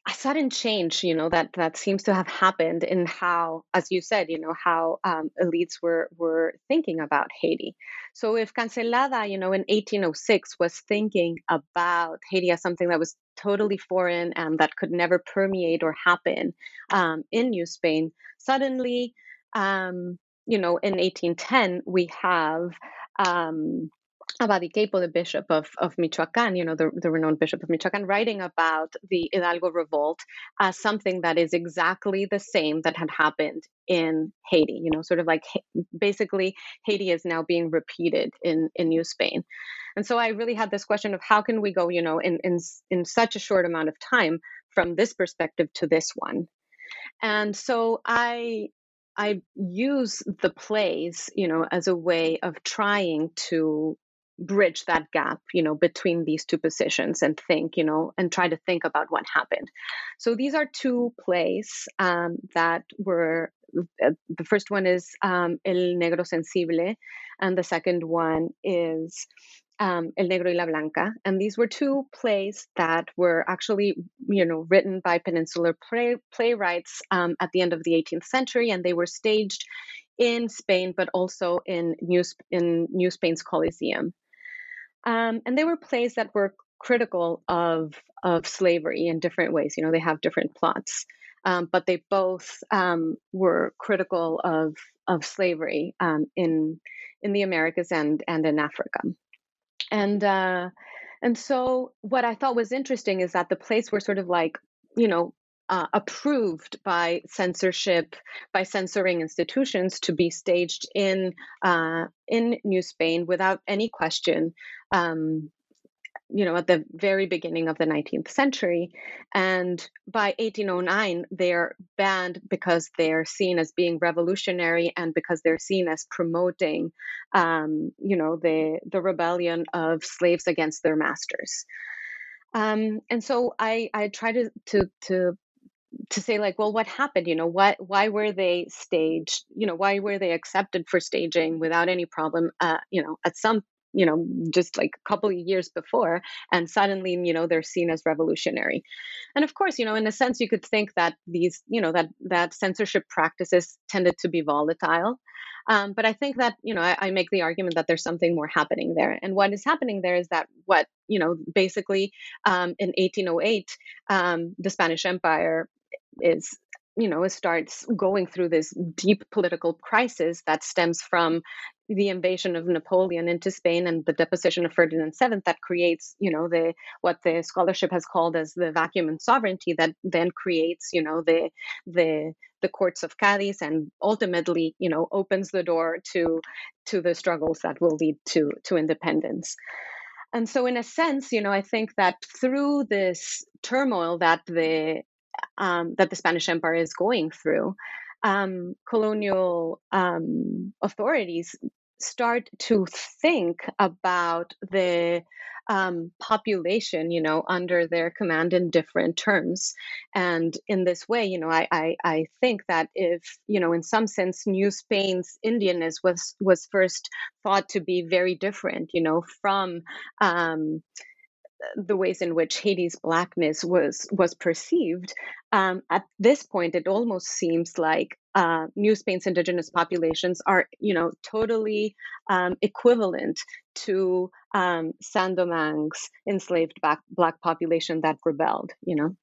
a sudden change you know that that seems to have happened in how as you said you know how um, elites were were thinking about haiti. So if cancelada you know in 1806 was thinking about haiti as something that was totally foreign and that could never permeate or happen um, in new spain suddenly um, you know in 1810 we have um, Abad y Queipo, the bishop of, of Michoacan, you know, the, the renowned bishop of Michoacan, writing about the Hidalgo revolt as something that is exactly the same that had happened in Haiti. You know, sort of like basically Haiti is now being repeated in, in New Spain. And so I really had this question of how can we go, you know, in, in, in such a short amount of time from this perspective to this one. And so I I use the plays, you know, as a way of trying to bridge that gap you know between these two positions and think you know and try to think about what happened so these are two plays um, that were uh, the first one is um, el negro sensible and the second one is um, El Negro y la Blanca, and these were two plays that were actually, you know, written by Peninsular play, playwrights um, at the end of the 18th century, and they were staged in Spain, but also in New in New Spain's Coliseum. Um, and they were plays that were critical of of slavery in different ways. You know, they have different plots, um, but they both um, were critical of of slavery um, in in the Americas and and in Africa. And uh, and so what I thought was interesting is that the plays were sort of like you know uh, approved by censorship, by censoring institutions to be staged in uh, in New Spain without any question. Um, you know, at the very beginning of the 19th century. And by 1809, they're banned because they're seen as being revolutionary and because they're seen as promoting, um, you know, the, the rebellion of slaves against their masters. Um, and so I, I try to, to, to to say like well what happened you know what why were they staged you know why were they accepted for staging without any problem uh, you know at some you know just like a couple of years before and suddenly you know they're seen as revolutionary. And of course you know in a sense you could think that these you know that that censorship practices tended to be volatile. Um, but I think that you know I, I, make the argument that there's something more happening there, and what is happening there is that what you know basically um, in 1808 um, the Spanish Empire is you know, it starts going through this deep political crisis that stems from the invasion of Napoleon into Spain and the deposition of Ferdinand VII that creates, you know, the what the scholarship has called as the vacuum in sovereignty that then creates, you know, the the the courts of Cadiz and ultimately, you know, opens the door to to the struggles that will lead to to independence. And so, in a sense, you know, I think that through this turmoil that the um, that the Spanish Empire is going through, um, colonial um, authorities start to think about the um, population, you know, under their command in different terms. And in this way, you know, I, I, I think that if, you know, in some sense, New Spain's Indianness was was first thought to be very different, you know, from um, the ways in which Haiti's blackness was was perceived, um, at this point, it almost seems like uh, New Spain's indigenous populations are, you know, totally um, equivalent to um, Saint Domingue's enslaved black, black population that rebelled, you know,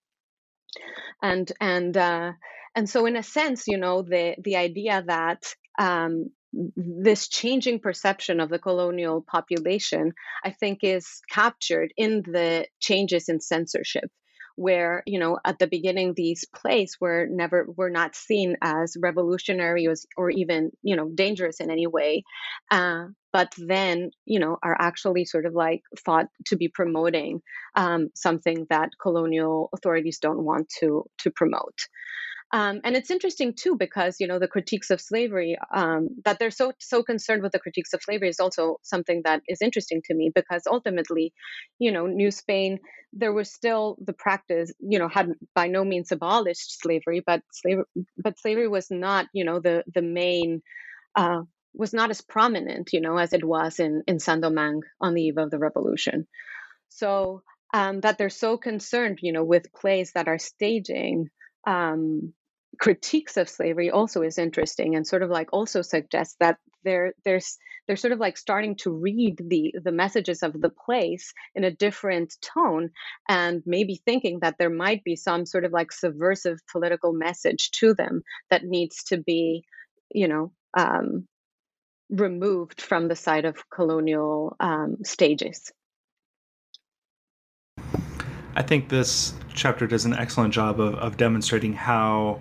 and and uh, and so in a sense, you know, the the idea that um, this changing perception of the colonial population, I think, is captured in the changes in censorship where you know at the beginning these plays were never were not seen as revolutionary or, or even you know dangerous in any way uh, but then you know are actually sort of like thought to be promoting um, something that colonial authorities don't want to to promote um, and it's interesting too because you know the critiques of slavery um, that they're so so concerned with the critiques of slavery is also something that is interesting to me because ultimately, you know, New Spain there was still the practice you know had by no means abolished slavery, but slavery but slavery was not you know the the main uh, was not as prominent you know as it was in in Saint Domingue on the eve of the revolution. So um, that they're so concerned, you know, with plays that are staging um, critiques of slavery also is interesting and sort of like also suggests that they're there's they're sort of like starting to read the the messages of the place in a different tone and maybe thinking that there might be some sort of like subversive political message to them that needs to be you know um, removed from the side of colonial um, stages. I think this chapter does an excellent job of, of demonstrating how,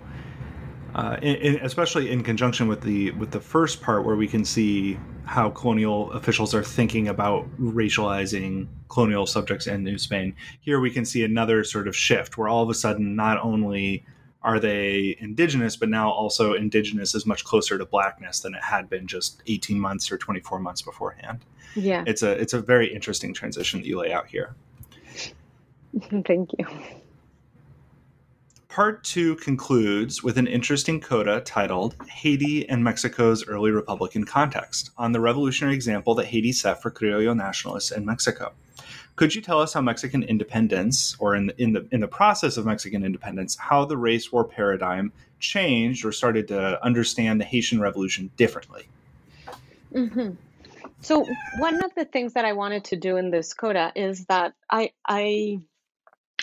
uh, in, in, especially in conjunction with the with the first part, where we can see how colonial officials are thinking about racializing colonial subjects in New Spain. Here we can see another sort of shift, where all of a sudden, not only are they indigenous, but now also indigenous is much closer to blackness than it had been just 18 months or 24 months beforehand. Yeah, it's a it's a very interesting transition that you lay out here. Thank you. Part two concludes with an interesting coda titled Haiti and Mexico's Early Republican Context on the revolutionary example that Haiti set for Criollo nationalists in Mexico. Could you tell us how Mexican independence, or in the, in the in the process of Mexican independence, how the race war paradigm changed or started to understand the Haitian Revolution differently? Mm-hmm. So one of the things that I wanted to do in this coda is that I I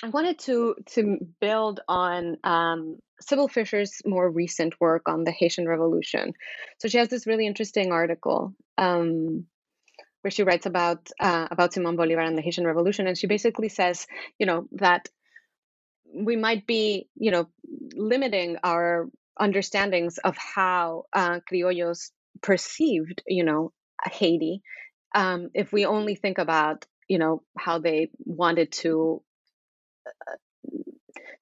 I wanted to to build on um, Sibylle Fischer's more recent work on the Haitian Revolution. So she has this really interesting article um, where she writes about uh, about Simon Bolivar and the Haitian Revolution, and she basically says, you know, that we might be, you know, limiting our understandings of how uh, criollos perceived, you know, Haiti, um, if we only think about, you know, how they wanted to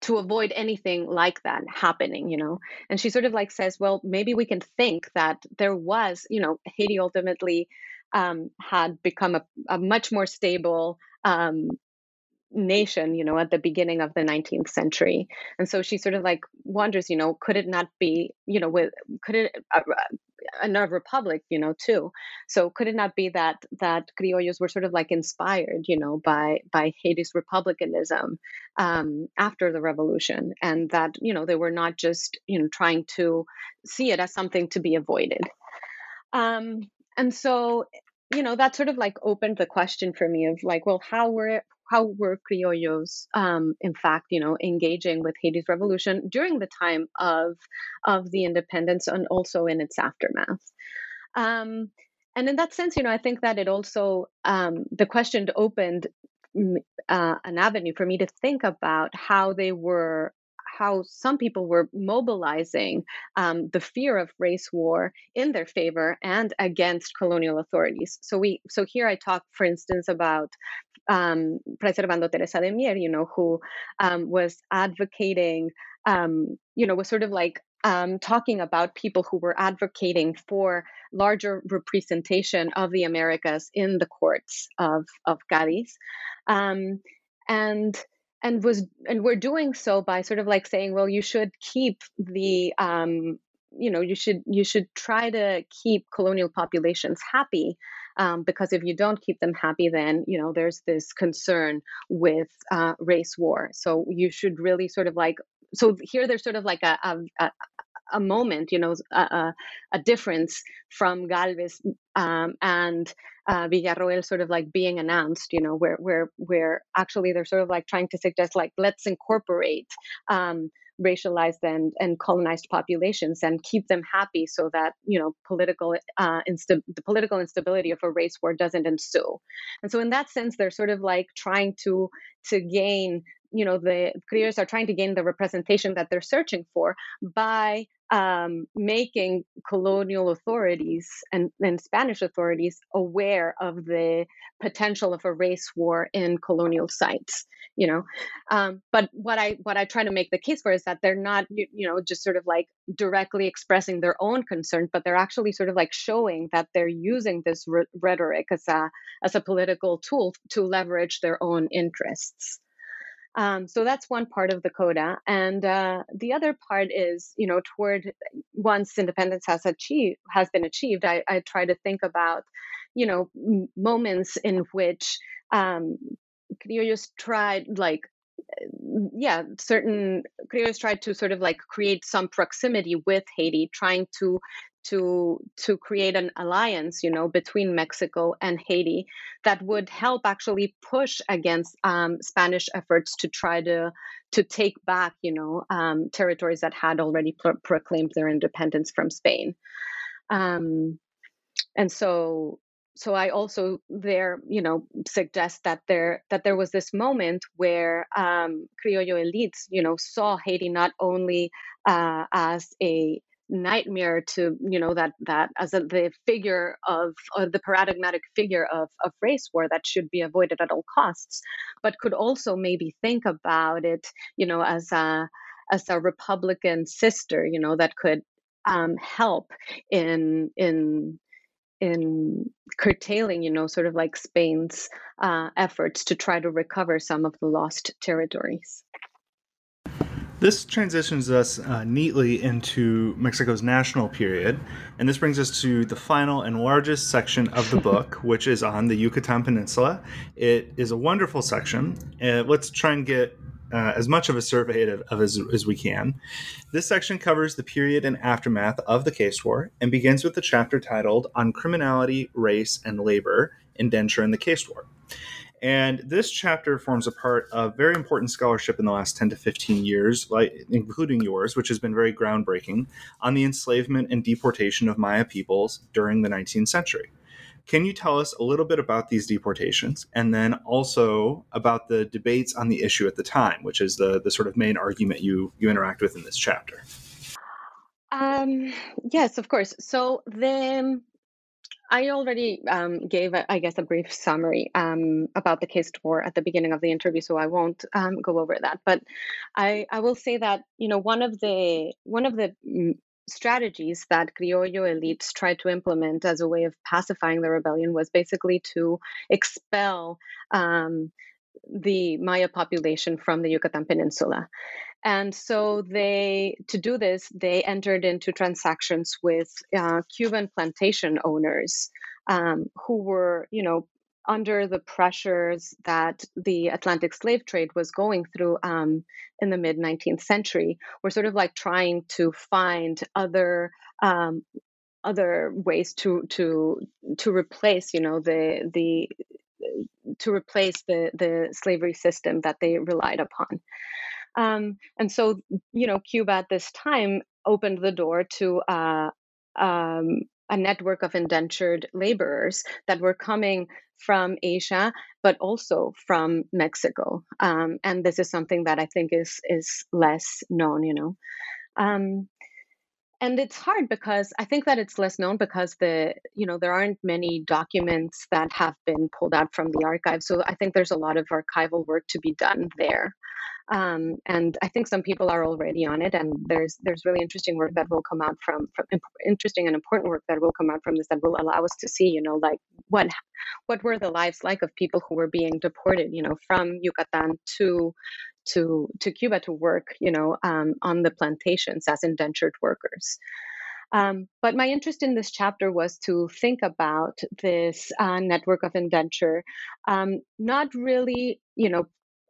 to avoid anything like that happening you know? And she sort of like says well maybe we can think that there was you know haiti ultimately um, had become a, a, much more stable um, nation you know at the beginning of the 19th century. And so she sort of like wonders you know could it not be you know with could it uh, a republic, you know, too. So could it not be that that criollos were sort of like inspired, you know, by by Haiti's republicanism um, after the revolution, and that you know they were not just you know trying to see it as something to be avoided. Um, and so you know that sort of like opened the question for me of like well how were how were criollos um, in fact you know engaging with haiti's revolution during the time of of the independence and also in its aftermath um, and in that sense you know i think that it also um, the question opened uh, an avenue for me to think about how they were how some people were mobilizing um, the fear of race war in their favor and against colonial authorities. So we, so here I talk, for instance, about um, Fray Servando Teresa de Mier, you know, who um, was advocating, um, you know, was sort of like um, talking about people who were advocating for larger representation of the Americas in the courts of of Cadiz, um, and and was and we're doing so by sort of like saying well you should keep the um, you know you should you should try to keep colonial populations happy um, because if you don't keep them happy then you know there's this concern with uh, race war. So you should really sort of like so here there's sort of like a, a, a moment, you know, a, a difference from Galvez um, and uh, Villarroel sort of like being announced, you know, where where where actually they're sort of like trying to suggest like let's incorporate um, racialized and, and colonized populations and keep them happy so that you know political uh, insta- the political instability of a race war doesn't ensue. And so in that sense they're sort of like trying to to gain you know the creators are trying to gain the representation that they're searching for by um, making colonial authorities and, and Spanish authorities aware of the potential of a race war in colonial sites. You know, um, but what I what I try to make the case for is that they're not you, you know just sort of like directly expressing their own concern, but they're actually sort of like showing that they're using this rhetoric as a as a political tool to leverage their own interests. Um, so that's one part of the coda, and uh, the other part is, you know, toward once independence has achieved has been achieved, I, I try to think about, you know, m- moments in which um, criollos tried like yeah, certain criollos tried to sort of like create some proximity with Haiti, trying to to to create an alliance, you know, between Mexico and Haiti that would help actually push against um, Spanish efforts to try to to take back, you know, um, territories that had already pro- proclaimed their independence from Spain. Um, and so so I also there, you know, suggest that there that there was this moment where um, criollo elites, you know, saw Haiti not only uh, as a nightmare to you know that that as a, the figure of the paradigmatic figure of, of race war that should be avoided at all costs but could also maybe think about it you know as a as a republican sister you know that could um, help in in in curtailing, you know, sort of like Spain's uh, efforts to try to recover some of the lost territories. This transitions us uh, neatly into Mexico's national period, and this brings us to the final and largest section of the book, which is on the Yucatan Peninsula. It is a wonderful section. Uh, let's try and get uh, as much of a survey of, of as, as we can. This section covers the period and aftermath of the caste war and begins with the chapter titled On Criminality, Race, and Labor, Indenture and the Caste War. And this chapter forms a part of very important scholarship in the last 10 to 15 years, like, including yours, which has been very groundbreaking, on the enslavement and deportation of Maya peoples during the 19th century. Can you tell us a little bit about these deportations and then also about the debates on the issue at the time, which is the, the sort of main argument you, you interact with in this chapter? Um, yes, of course. So the I already um, gave, I guess, a brief summary um, about the caste war at the beginning of the interview, so I won't um, go over that. But I, I will say that you know one of the one of the mm, strategies that criollo elites tried to implement as a way of pacifying the rebellion was basically to expel um, the Maya population from the Yucatan Peninsula. And so they, to do this, they entered into transactions with uh, Cuban plantation owners um, who were, you know, under the pressures that the Atlantic slave trade was going through um, in the mid 19th century, were sort of like trying to find other um, other ways to to to replace, you know, the the to replace the the slavery system that they relied upon. Um, and so, you know, Cuba at this time opened the door to uh, um, a network of indentured laborers that were coming from Asia, but also from Mexico. Um, and this is something that I think is is less known, you know. Um, and it's hard because I think that it's less known because the you know there aren't many documents that have been pulled out from the archive. So I think there's a lot of archival work to be done there. Um, and I think some people are already on it, and there's there's really interesting work that will come out from, from interesting and important work that will come out from this that will allow us to see, you know, like what what were the lives like of people who were being deported, you know, from Yucatan to to to Cuba to work, you know, um, on the plantations as indentured workers. Um, but my interest in this chapter was to think about this uh, network of indenture, um, not really, you know,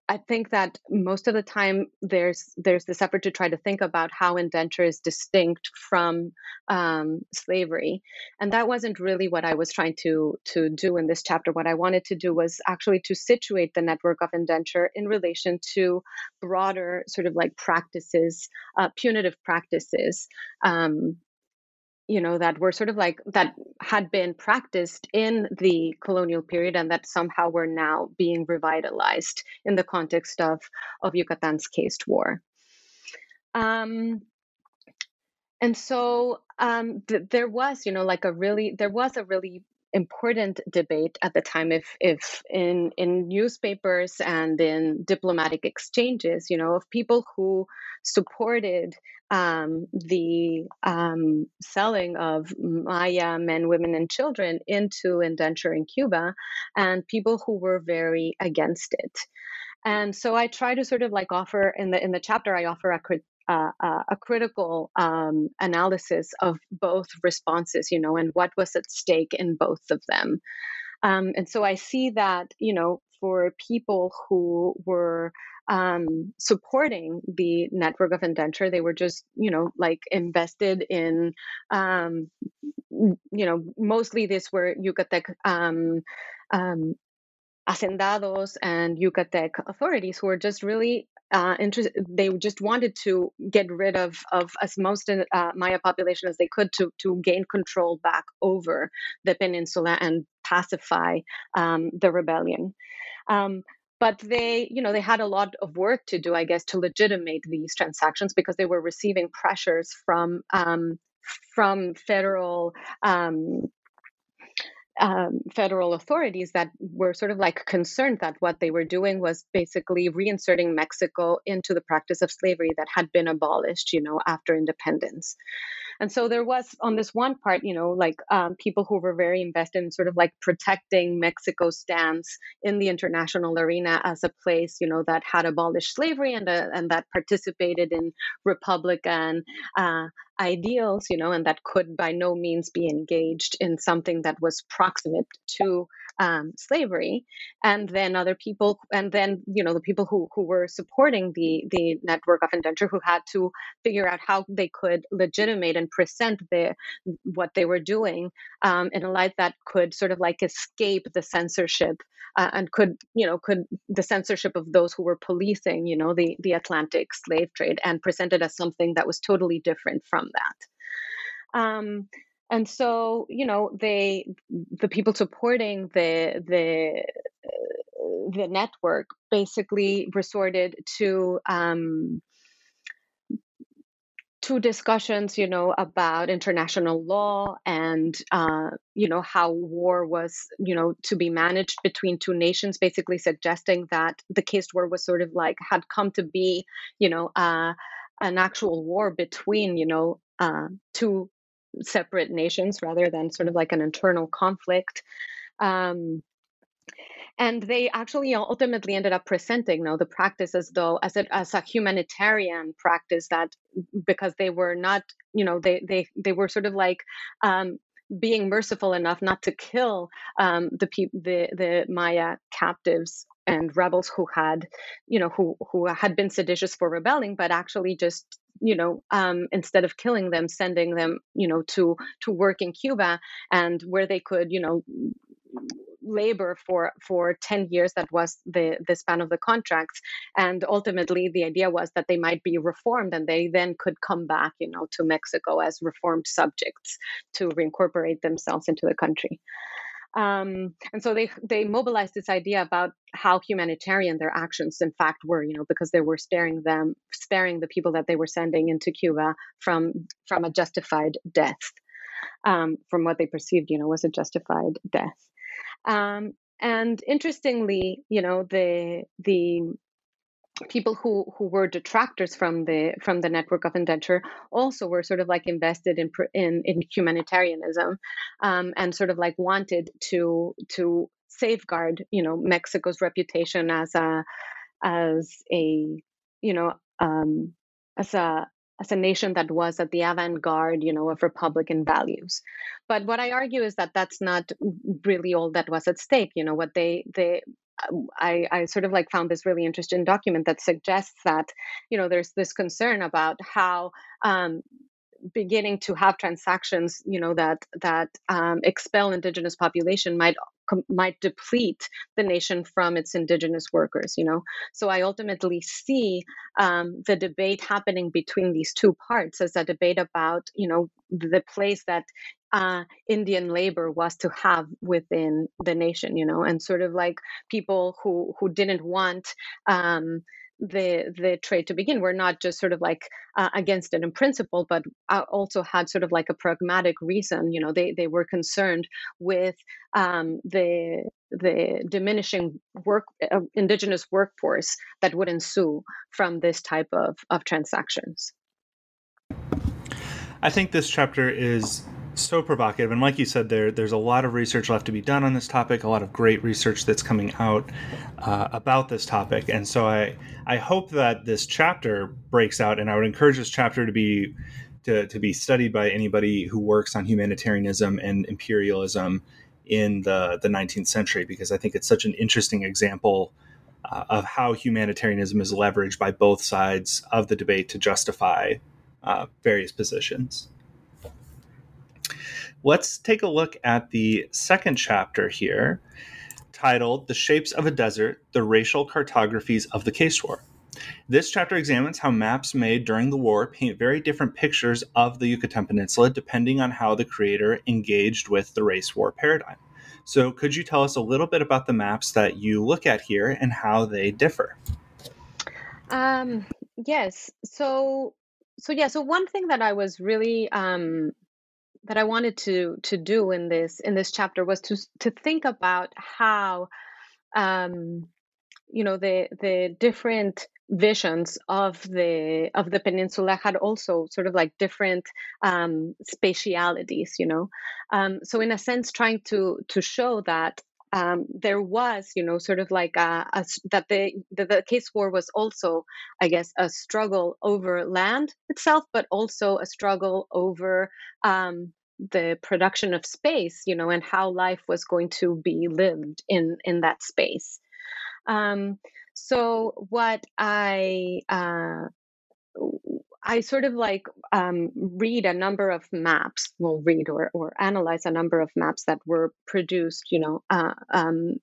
I think that most of the time there's there's this effort to try to think about how indenture is distinct from um, slavery, and that wasn't really what I was trying to to do in this chapter. What I wanted to do was actually to situate the network of indenture in relation to broader sort of like practices, uh, punitive practices um, you know that were sort of like that had been practiced in the colonial period and that somehow were now being revitalized in the context of of Yucatan's caste war. Um, and so um, th- there was, you know, like a really there was a really important debate at the time if if in in newspapers and in diplomatic exchanges you know of people who supported um, the um, selling of Maya men, women, and children into indenture in Cuba, and people who were very against it. And so I try to sort of like offer in the in the chapter I offer a uh, uh, a critical um, analysis of both responses, you know, and what was at stake in both of them. Um, and so I see that, you know, for people who were um, supporting the network of indenture. They were just, you know, like invested in, um, you know, mostly these were Yucatec um, um, hacendados and Yucatec authorities who were just really uh, interested. They just wanted to get rid of of as most uh, Maya population as they could to to gain control back over the peninsula and pacify um, the rebellion. Um, but they you know they had a lot of work to do i guess to legitimate these transactions because they were receiving pressures from um, from federal um, um, federal authorities that were sort of like concerned that what they were doing was basically reinserting Mexico into the practice of slavery that had been abolished, you know, after independence. And so there was on this one part, you know, like um, people who were very invested in sort of like protecting Mexico's stance in the international arena as a place, you know, that had abolished slavery and uh, and that participated in Republican uh, ideals, you know, and that could by no means be engaged in something that was proximate to um, slavery, and then other people, and then you know the people who who were supporting the the network of indenture who had to figure out how they could legitimate and present the what they were doing um, in a light that could sort of like escape the censorship uh, and could you know could the censorship of those who were policing you know the the Atlantic slave trade and presented as something that was totally different from that. Um, and so you know they the people supporting the the the network basically resorted to um, to discussions, you know, about international law and, uh, you know, how war was, you know, to be managed between two nations, basically suggesting that the caste war was sort of like had come to be, you know, uh, an actual war between, you know, uh, two separate nations rather than sort of like an internal conflict. Um, and they actually ultimately ended up presenting you know, the practice as though as a, as a humanitarian practice that because they were not you know they they they were sort of like um, being merciful enough not to kill um, the people the the Maya captives and rebels who had you know who who had been seditious for rebelling but actually just you know um, instead of killing them sending them you know to to work in cuba and where they could you know labor for for 10 years that was the the span of the contracts. And ultimately the idea was that they might be reformed and they then could come back you know to mexico as reformed subjects to reincorporate themselves into the country um, and so they they mobilized this idea about how humanitarian their actions in fact were you know because they were sparing them sparing the people that they were sending into cuba from from a justified death um, from what they perceived you know was a justified death. Um, and interestingly, you know, the the people who who were detractors from the from the network of indenture also were sort of like invested in in, in humanitarianism um, and sort of like wanted to to safeguard you know Mexico's reputation as a as a you know um, as a as a nation that was at the avant-garde, you know, of Republican values. But what I argue is that that's not really all that was at stake. You know, what they they I, I sort of like found this really interesting document that suggests that you know there's this concern about how um, beginning to have transactions you know that that um, expel indigenous population might might deplete the nation from its indigenous workers you know? So i ultimately see um, the debate happening between these two parts as a debate about you know the place that uh, Indian labor was to have within the nation, you know, and sort of like people who who didn't want um, the the trade to begin. We're not just sort of like uh, against it in principle, but uh, also had sort of like a pragmatic reason. You know, they they were concerned with um, the the diminishing work uh, indigenous workforce that would ensue from this type of of transactions. I think this chapter is so provocative. And like you said, there there's a lot of research left to be done on this topic. A lot of great research that's coming out uh, about this topic. And so I I hope that this chapter breaks out. And I would encourage this chapter to be to, to be studied by anybody who works on humanitarianism and imperialism in the the 19th century because I think it's such an interesting example. Uh, of how humanitarianism is leveraged by both sides of the debate to justify uh, various positions. Let's take a look at the second chapter here, titled The Shapes of a Desert The Racial Cartographies of the Caste War. This chapter examines how maps made during the war paint very different pictures of the Yucatan Peninsula depending on how the creator engaged with the race war paradigm. So, could you tell us a little bit about the maps that you look at here and how they differ? Um, yes. So, so yeah. So one thing that I was really um, that I wanted to to do in this in this chapter was to to think about how um, you know the the different visions of the of the peninsula had also sort of like different um, spatialities you know? Um, so in a sense trying to to show that um, there was, you know, sort of like a, a, that the, the, the caste war was also, I guess, a struggle over land itself, but also a struggle over um, the production of space, you know, and how life was going to be lived in in that space. Um, so what I uh, I sort of like um, read a number of maps, well, read or, or analyze a number of maps that were produced, you know, uh, um,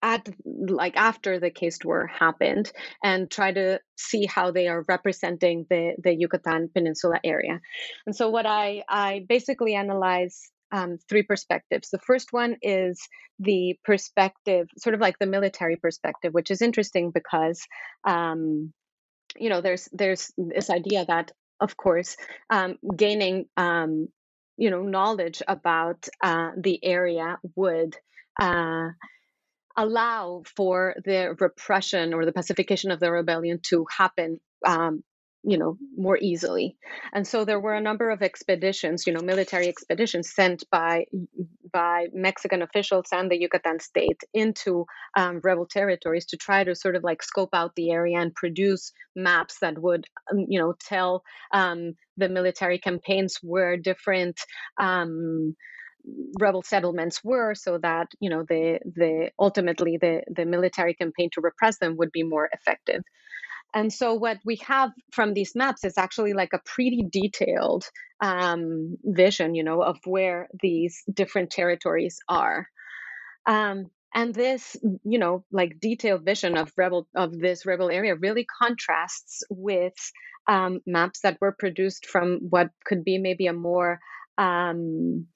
at like after the caste war happened and try to see how they are representing the the Yucatan Peninsula area. And so what I I basically analyze um, three perspectives. The first one is the perspective, sort of like the military perspective, which is interesting because um, you know there's there's this idea that of course um, gaining um, you know knowledge about uh, the area would uh, allow for the repression or the pacification of the rebellion to happen um, you know more easily. And so there were a number of expeditions you know military expeditions sent by by Mexican officials and the Yucatan state into um, rebel territories to try to sort of like scope out the area and produce maps that would, um, you know, tell um, the military campaigns where different um, rebel settlements were so that you know the the ultimately the the military campaign to repress them would be more effective and so what we have from these maps is actually like a pretty detailed um, vision you know of where these different territories are. Um, and this you know like detailed vision of rebel of this rebel area really contrasts with um, maps that were produced from what could be maybe a more um,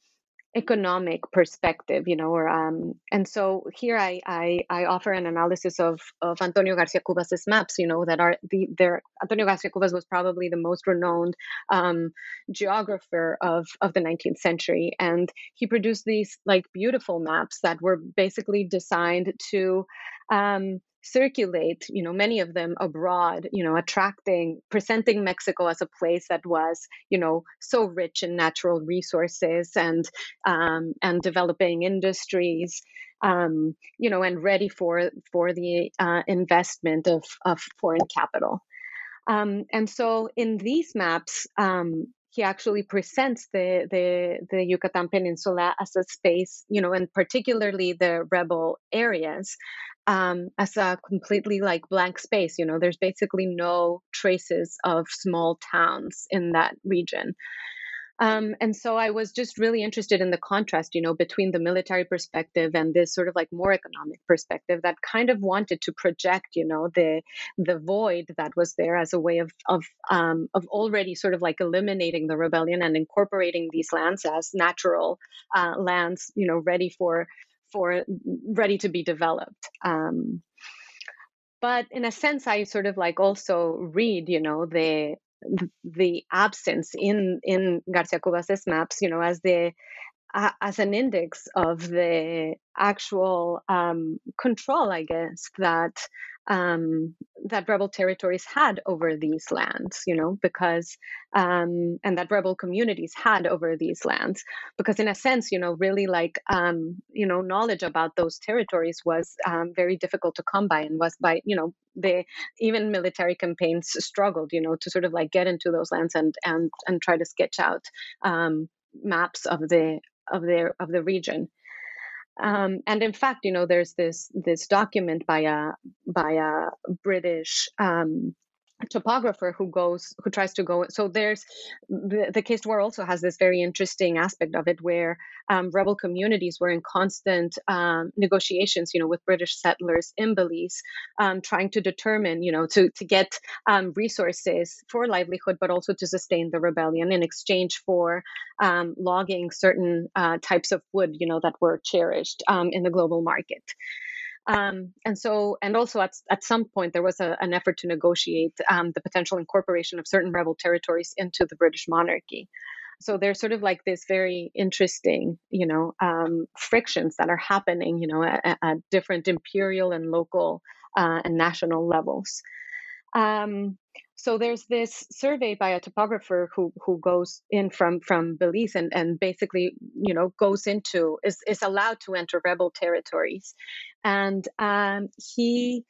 economic perspective you know or um and so here I, I i offer an analysis of of antonio garcia cubas's maps you know that are the there antonio garcia cubas was probably the most renowned um geographer of of the 19th century. And he produced these like beautiful maps that were basically designed to um circulate you know many of them abroad you know attracting presenting mexico as a place that was you know so rich in natural resources and um, and developing industries um, you know and ready for for the uh, investment of of foreign capital. Um, and so in these maps um, he actually presents the, the the Yucatan Peninsula as a space, you know, and particularly the rebel areas, um, as a completely like blank space. You know, there's basically no traces of small towns in that region. Um, and so I was just really interested in the contrast, you know, between the military perspective and this sort of like more economic perspective that kind of wanted to project, you know, the the void that was there as a way of of um, of already sort of like eliminating the rebellion and incorporating these lands as natural uh, lands, you know, ready for for ready to be developed. Um, but in a sense, I sort of like also read, you know, the the absence in in Garcia Cubas's maps, you know, as the as an index of the actual um, control, I guess that um, that rebel territories had over these lands, you know, because, um, and that rebel communities had over these lands, because in a sense, you know, really like, um, you know, knowledge about those territories was um, very difficult to come by and was by, you know, the even military campaigns struggled, you know, to sort of like get into those lands and and and try to sketch out um, maps of the of their of the region. Um, and in fact, you know, there's this this document by a by a British um, topographer who goes who tries to go so there's the, the caste war also has this very interesting aspect of it where um, rebel communities were in constant um, negotiations you know with british settlers in belize um, trying to determine you know to to get um, resources for livelihood but also to sustain the rebellion in exchange for um, logging certain uh, types of wood you know that were cherished um, in the global market um, and so, and also at, at some point, there was a, an effort to negotiate um, the potential incorporation of certain rebel territories into the British monarchy. So there's sort of like this very interesting, you know, um, frictions that are happening, you know, at, at different imperial and local uh, and national levels. Um, so there's this survey by a topographer who who goes in from from Belize and and basically you know goes into is is allowed to enter rebel territories, and um, he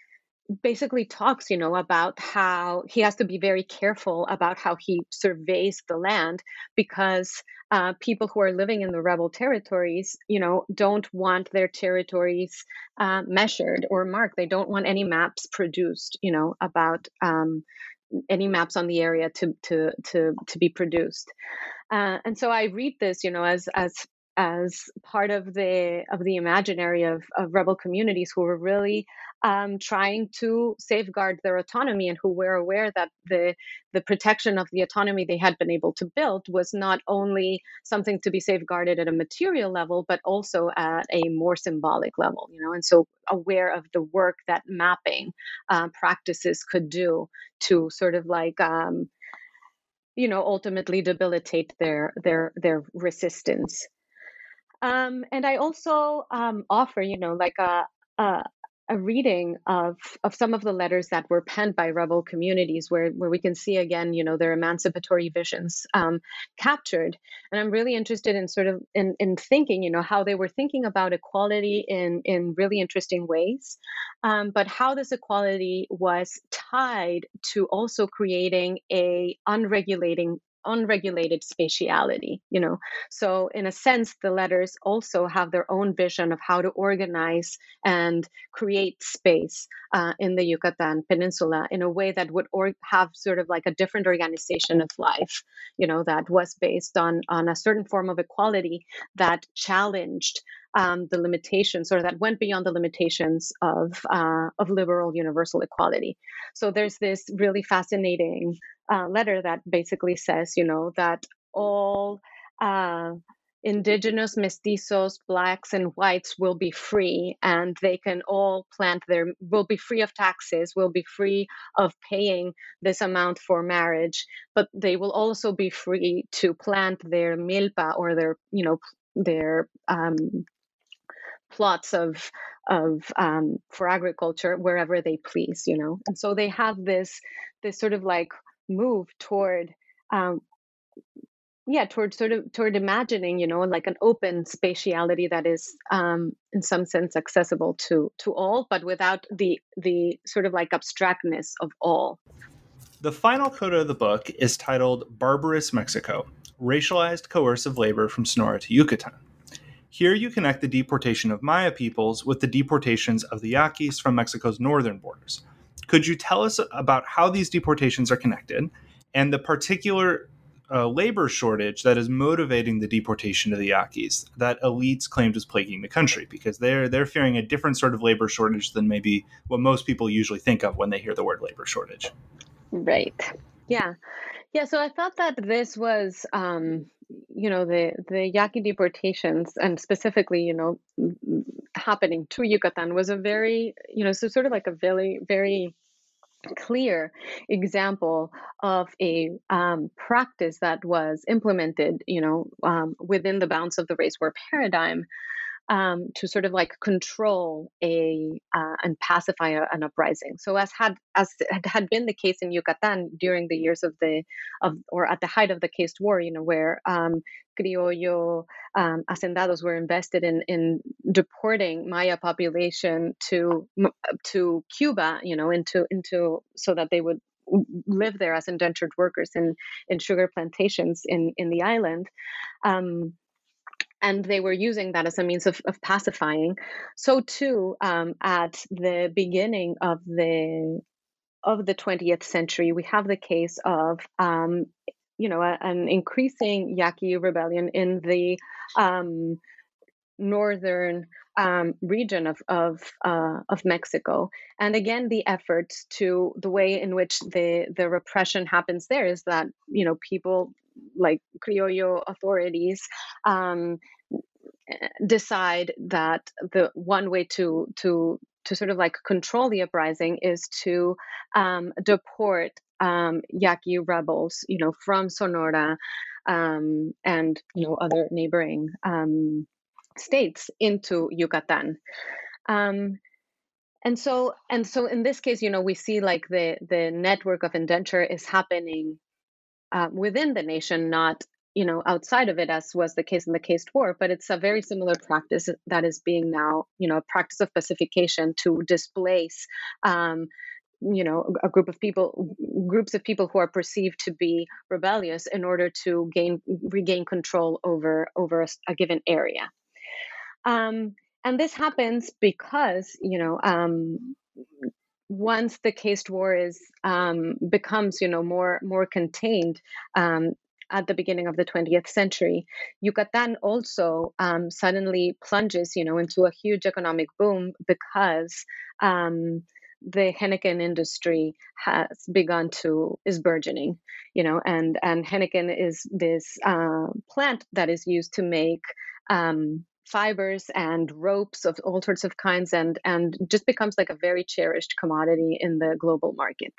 basically talks you know about how he has to be very careful about how he surveys the land because uh, people who are living in the rebel territories you know don't want their territories uh, measured or marked. They don't want any maps produced you know about um, any maps on the area to to to to be produced. Uh, and so i read this you know as as as part of the of the imaginary of, of rebel communities who were really um, trying to safeguard their autonomy and who were aware that the the protection of the autonomy they had been able to build was not only something to be safeguarded at a material level but also at a more symbolic level you know? And so aware of the work that mapping uh, practices could do to sort of like um, you know ultimately debilitate their their their resistance um, and I also um, offer, you know, like a, a, a reading of of some of the letters that were penned by rebel communities, where where we can see again, you know, their emancipatory visions um, captured. And I'm really interested in sort of in in thinking, you know, how they were thinking about equality in in really interesting ways, um, but how this equality was tied to also creating a unregulating unregulated spatiality you know? So in a sense the letters also have their own vision of how to organize and create space uh, in the yucatan peninsula in a way that would or- have sort of like a different organization of life you know that was based on on a certain form of equality that challenged um, the limitations or that went beyond the limitations of uh, of liberal universal equality. So there's this really fascinating uh, letter that basically says, you know, that all uh, indigenous mestizos, blacks and whites will be free and they can all plant their, will be free of taxes, will be free of paying this amount for marriage, but they will also be free to plant their milpa or their, you know, their um, plots of of um, for agriculture wherever they please you know? And so they have this this sort of like move toward um, yeah toward sort of toward imagining you know like an open spatiality that is um, in some sense accessible to to all but without the the sort of like abstractness of all. The final coda of the book is titled barbarous mexico racialized coercive labor from sonora to yucatan here you connect the deportation of maya peoples with the deportations of the yaquis from mexico's northern borders could you tell us about how these deportations are connected and the particular uh, labor shortage that is motivating the deportation of the Yaquis that elites claimed is plaguing the country because they're they're fearing a different sort of labor shortage than maybe what most people usually think of when they hear the word labor shortage. Right. Yeah. Yeah. So I thought that this was, um, you know, the the Yaqui deportations and specifically, you know, happening to Yucatan was a very, you know, so sort of like a very very clear example of a um, practice that was implemented, you know, um, within the bounds of the race war paradigm um, to sort of like control a uh, and pacify a, an uprising. So as had as had been the case in Yucatan during the years of the of or at the height of the caste war, you know, where um, criollo um, hacendados were invested in in deporting Maya population to to Cuba, you know, into into so that they would live there as indentured workers in in sugar plantations in in the island. Um, and they were using that as a means of, of pacifying. So too, um, at the beginning of the of the 20th century, we have the case of um, you know a, an increasing Yaqui rebellion in the um, northern um, region of of uh, of Mexico, and again the efforts to the way in which the the repression happens there is that you know people like criollo authorities um, decide that the one way to to to sort of like control the uprising is to um, deport um, Yaqui rebels, you know, from Sonora um, and you know other neighboring um, states into Yucatan. Um, and so and so in this case, you know, we see like the the network of indenture is happening uh, within the nation, not you know outside of it as was the case in the caste war but it's a very similar practice that is being now you know a practice of pacification to displace um, you know a group of people groups of people who are perceived to be rebellious in order to gain regain control over over a, a given area. Um, and this happens because you know um, once the caste war is um, becomes you know more more contained um, at the beginning of the 20th century, Yucatan also um, suddenly plunges, you know, into a huge economic boom because um, the henequen industry has begun to is burgeoning, you know, and and henequen is this uh, plant that is used to make um, fibers and ropes of all sorts of kinds and and just becomes like a very cherished commodity in the global market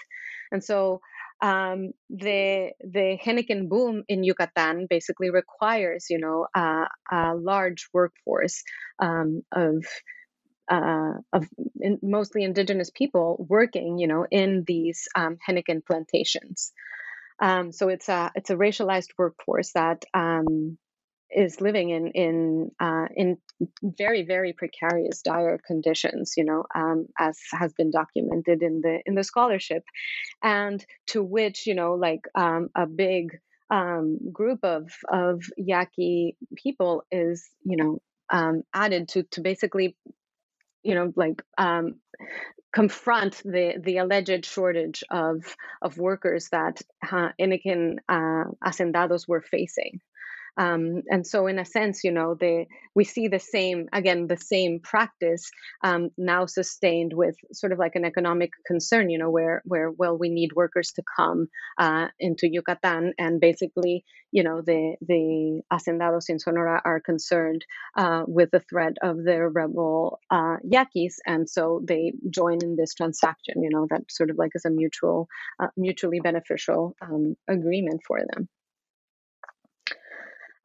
and so um, the the henequen boom in Yucatan basically requires you know uh, a large workforce um, of uh, of in, mostly indigenous people working, you know, in these um, henequen plantations. Um, so it's a it's a racialized workforce that um, is living in in uh, in very very precarious dire conditions you know um, as has been documented in the in the scholarship and to which you know like um, a big um, group of of Yaqui people is you know um, added to to basically you know like um, confront the the alleged shortage of of workers that uh, Henequen uh, hacendados were facing. Um, and so, in a sense, you know, the we see the same again, the same practice um, now sustained with sort of like an economic concern, you know, where where well, we need workers to come uh, into Yucatan, and basically, you know, the the hacendados in Sonora are concerned uh, with the threat of the rebel uh, Yaquis, and so they join in this transaction, you know, that sort of like is a mutual, uh, mutually beneficial um, agreement for them.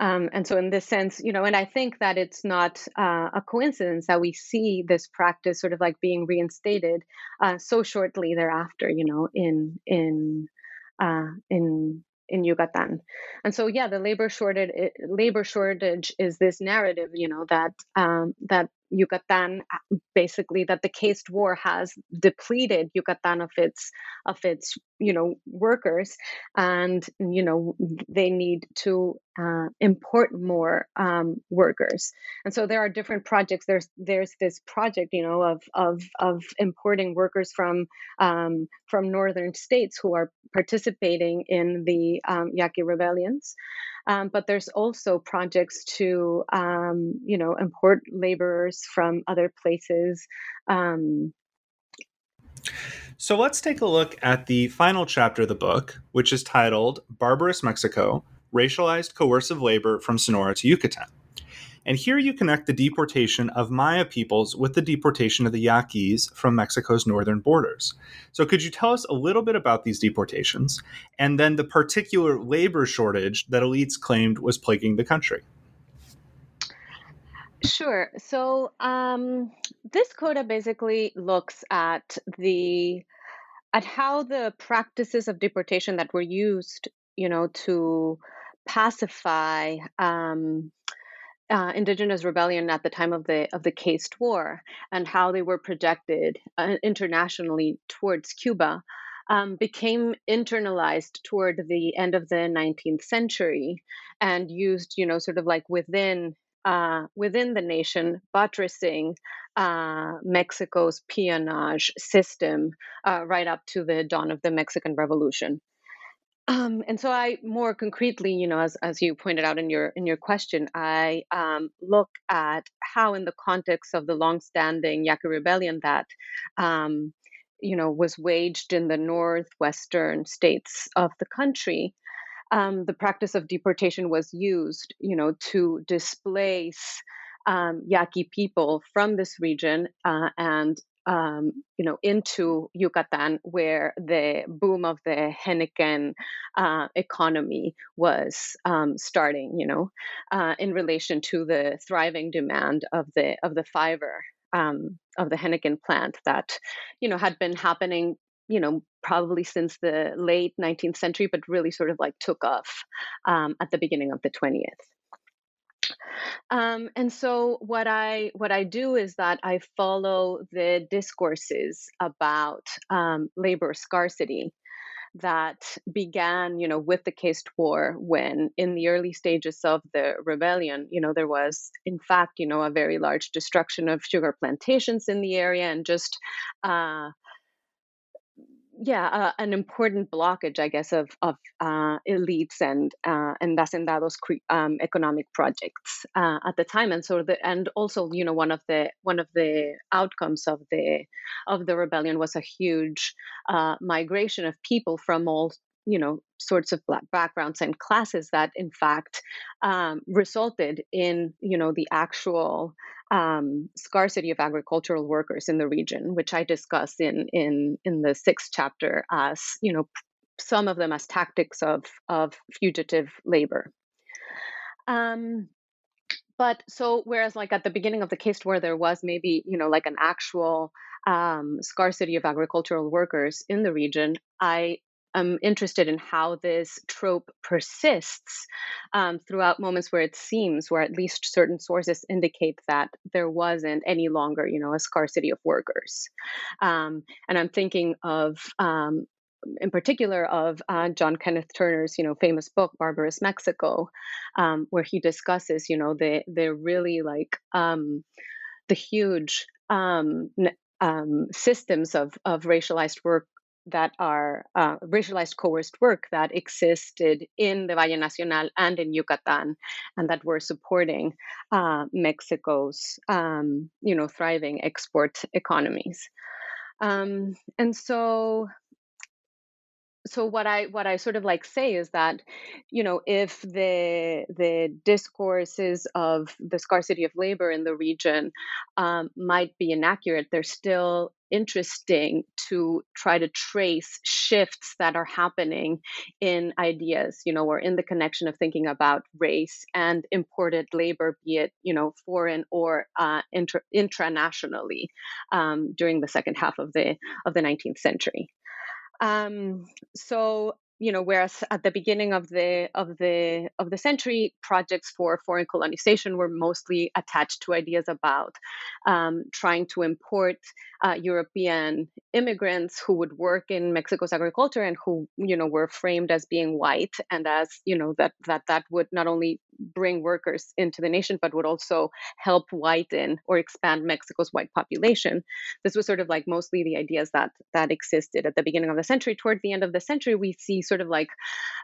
Um, and so, in this sense, you know, and I think that it's not uh, a coincidence that we see this practice sort of like being reinstated uh, so shortly thereafter, you know, in in uh, in in Yucatan. And so, yeah, the labor shortage labor shortage is this narrative, you know, that um, that Yucatan basically that the caste war has depleted Yucatan of its of its you know workers, and you know they need to uh, import more um, workers. And so there are different projects. There's there's this project you know of of of importing workers from um, from northern states who are participating in the um, Yaqui rebellions. Um, but there's also projects to, um, you know, import laborers from other places. So let's take a look at the final chapter of the book, which is titled Barbarous Mexico Racialized Coercive Labor from Sonora to Yucatan. And here you connect the deportation of Maya peoples with the deportation of the Yaquis from Mexico's northern borders. So, could you tell us a little bit about these deportations and then the particular labor shortage that elites claimed was plaguing the country? Sure. So, um, this coda basically looks at the at how the practices of deportation that were used, you know, to pacify um, uh, indigenous rebellion at the time of the of the caste war and how they were projected uh, internationally towards Cuba um, became internalized toward the end of the 19th century and used, you know, sort of like within uh, within the nation, buttressing uh, Mexico's peonage system uh, right up to the dawn of the Mexican Revolution. Um, and so I more concretely, you know, as, as you pointed out in your in your question, I um, look at how, in the context of the longstanding Yaqui rebellion that, um, you know, was waged in the northwestern states of the country, um, the practice of deportation was used, you know, to displace um, Yaqui people from this region uh, and um, you know, into Yucatan, where the boom of the Henequen uh, economy was um, starting. You know, uh, in relation to the thriving demand of the of the fiber um, of the Henequen plant that, you know, had been happening. You know, probably since the late 19th century, but really sort of like took off um, at the beginning of the 20th. Um, and so what I what I do is that I follow the discourses about um, labor scarcity that began, you know, with the caste war when in the early stages of the rebellion, you know, there was in fact, you know, a very large destruction of sugar plantations in the area and just uh, yeah, uh, an important blockage, I guess, of of uh, elites and uh, and hacendados um, economic projects uh, at the time, and so the and also you know one of the one of the outcomes of the of the rebellion was a huge uh, migration of people from all you know sorts of backgrounds and classes that in fact um, resulted in you know the actual um, scarcity of agricultural workers in the region which i discuss in in in the sixth chapter as you know some of them as tactics of of fugitive labor. Um, but so whereas like at the beginning of the caste war there was maybe you know like an actual um, scarcity of agricultural workers in the region i am interested in how this trope persists um, throughout moments where it seems where at least certain sources indicate that there wasn't any longer you know a scarcity of workers. Um, and i'm thinking of um, in particular of uh, John Kenneth Turner's, you know, famous book "Barbarous Mexico," um, where he discusses, you know, the the really like um, the huge um, um, systems of of racialized work that are uh, racialized coerced work that existed in the Valle Nacional and in Yucatan, and that were supporting uh, Mexico's, um, you know, thriving export economies. Um, and so so what i what i sort of like say is that you know if the the discourses of the scarcity of labor in the region um, might be inaccurate they're still interesting to try to trace shifts that are happening in ideas you know or in the connection of thinking about race and imported labor be it you know foreign or uh, intra- intranationally um, during the second half of the of the 19th century um, so you know whereas at the beginning of the of the of the century projects for foreign colonization were mostly attached to ideas about um, trying to import uh, european immigrants who would work in mexico's agriculture and who you know were framed as being white and as you know that that that would not only bring workers into the nation, but would also help whiten or expand Mexico's white population. This was sort of like mostly the ideas that that existed at the beginning of the century. Toward the end of the century, we see sort of like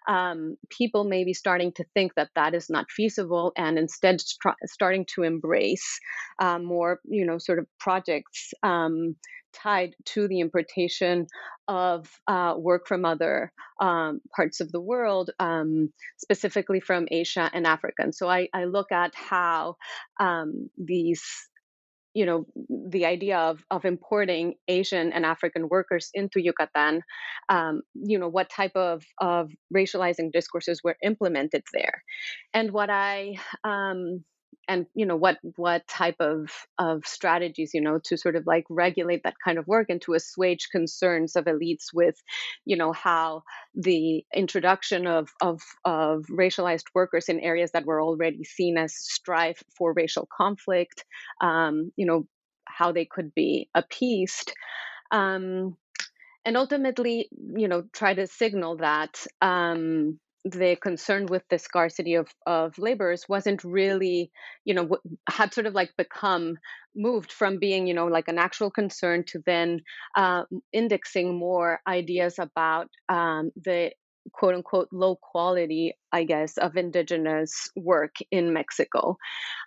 um, people maybe starting to think that that is not feasible, and instead starting to embrace um, more, you know, sort of projects. Um, tied to the importation of uh, work from other um, parts of the world, um, specifically from Asia and Africa. And so I, I look at how um, these you know the idea of of importing Asian and African workers into Yucatan, um, you know what type of of racializing discourses were implemented there, and what I um, and you know what what type of of strategies you know to sort of like regulate that kind of work and to assuage concerns of elites with you know how the introduction of of of racialized workers in areas that were already seen as strife for racial conflict um, you know how they could be appeased um, and ultimately you know try to signal that um, the concern with the scarcity of, of laborers wasn't really, you know, had sort of like become moved from being, you know, like an actual concern to then uh, indexing more ideas about um, the quote unquote low quality, I guess, of indigenous work in Mexico.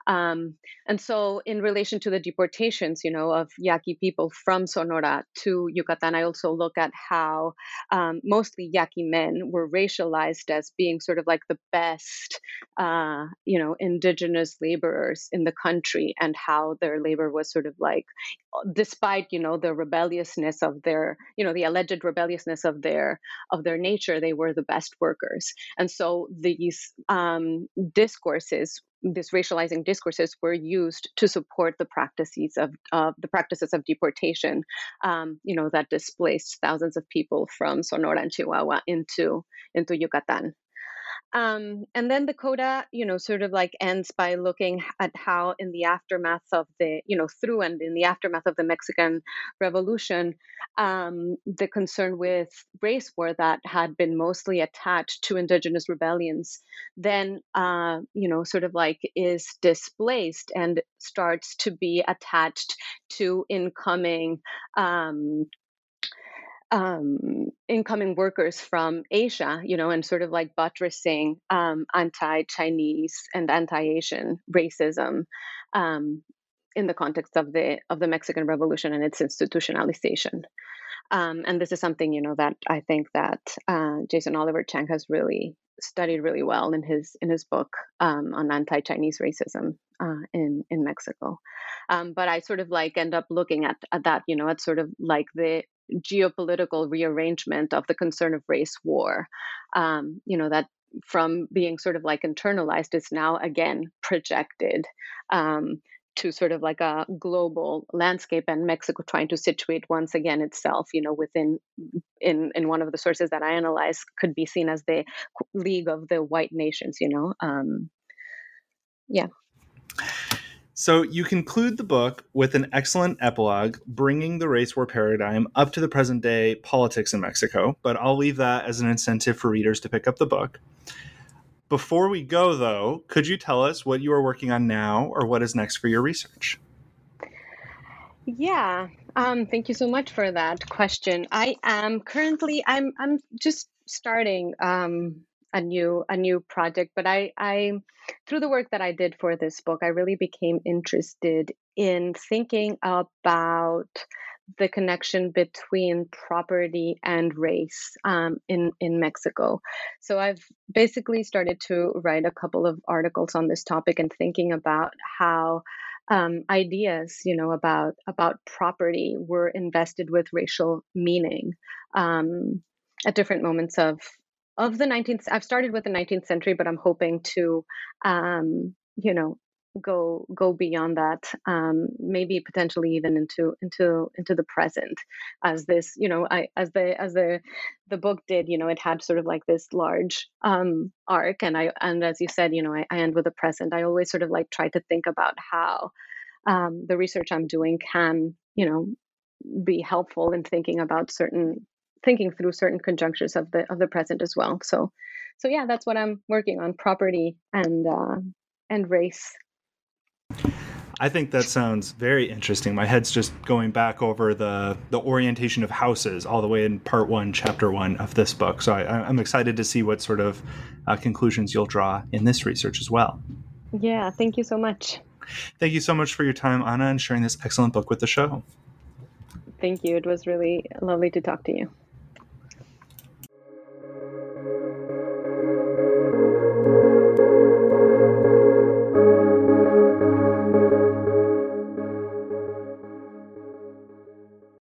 Um, and so, in relation to the deportations, you know, of Yaqui people from Sonora to Yucatan, I also look at how um, mostly Yaqui men were racialized as being sort of like the best, uh, you know, indigenous laborers in the country, and how their labor was sort of like, despite you know the rebelliousness of their, you know, the alleged rebelliousness of their of their nature, they were the best workers. And so these um, discourses these racializing discourses were used to support the practices of uh, the practices of deportation, um, you know, that displaced thousands of people from Sonora and Chihuahua into into Yucatan. Um, and then the coda, you know, sort of like ends by looking at how, in the aftermath of the, you know, through and in the aftermath of the Mexican Revolution, um, the concern with race war that had been mostly attached to indigenous rebellions, then, uh, you know, sort of like is displaced and starts to be attached to incoming um, um, incoming workers from Asia, you know, and sort of like buttressing um, anti-Chinese and anti-Asian racism um, in the context of the of the Mexican Revolution and its institutionalization. Um, and this is something, you know, that I think that uh, Jason Oliver Chang has really studied really well in his in his book um, on anti-Chinese racism uh, in in Mexico. Um, but I sort of like end up looking at, at that, you know, at sort of like the geopolitical rearrangement of the concern of race war. Um, you know that from being sort of like internalized is now again projected um, to sort of like a global landscape and Mexico trying to situate once again itself, you know, within in in one of the sources that I analyze could be seen as the League of the White Nations, you know. Um, yeah. So you conclude the book with an excellent epilogue, bringing the race war paradigm up to the present day politics in Mexico. But I'll leave that as an incentive for readers to pick up the book. Before we go, though, could you tell us what you are working on now or what is next for your research? Yeah, um, thank you so much for that question. I am currently I'm I'm just starting um, a new a new project, but I I through the work that I did for this book, I really became interested in thinking about the connection between property and race um, in in Mexico. So I've basically started to write a couple of articles on this topic and thinking about how um, ideas, you know, about about property were invested with racial meaning um, at different moments of of the 19th. I've started with the 19th century, but I'm hoping to, um, you know, go go beyond that um, maybe potentially even into into into the present as this you know I, as the as the the book did you know it had sort of like this large um, arc and I and as you said you know I, I end with the present I always sort of like try to think about how um, the research I'm doing can you know be helpful in thinking about certain thinking through certain conjunctures of the of the present as well so so yeah that's what I'm working on property and uh, and race I think that sounds very interesting. My head's just going back over the the orientation of houses all the way in part one, chapter one of this book. So I, am excited to see what sort of uh, conclusions you'll draw in this research as well. Yeah, thank you so much. Thank you so much for your time, Ana, and sharing this excellent book with the show. Thank you. It was really lovely to talk to you.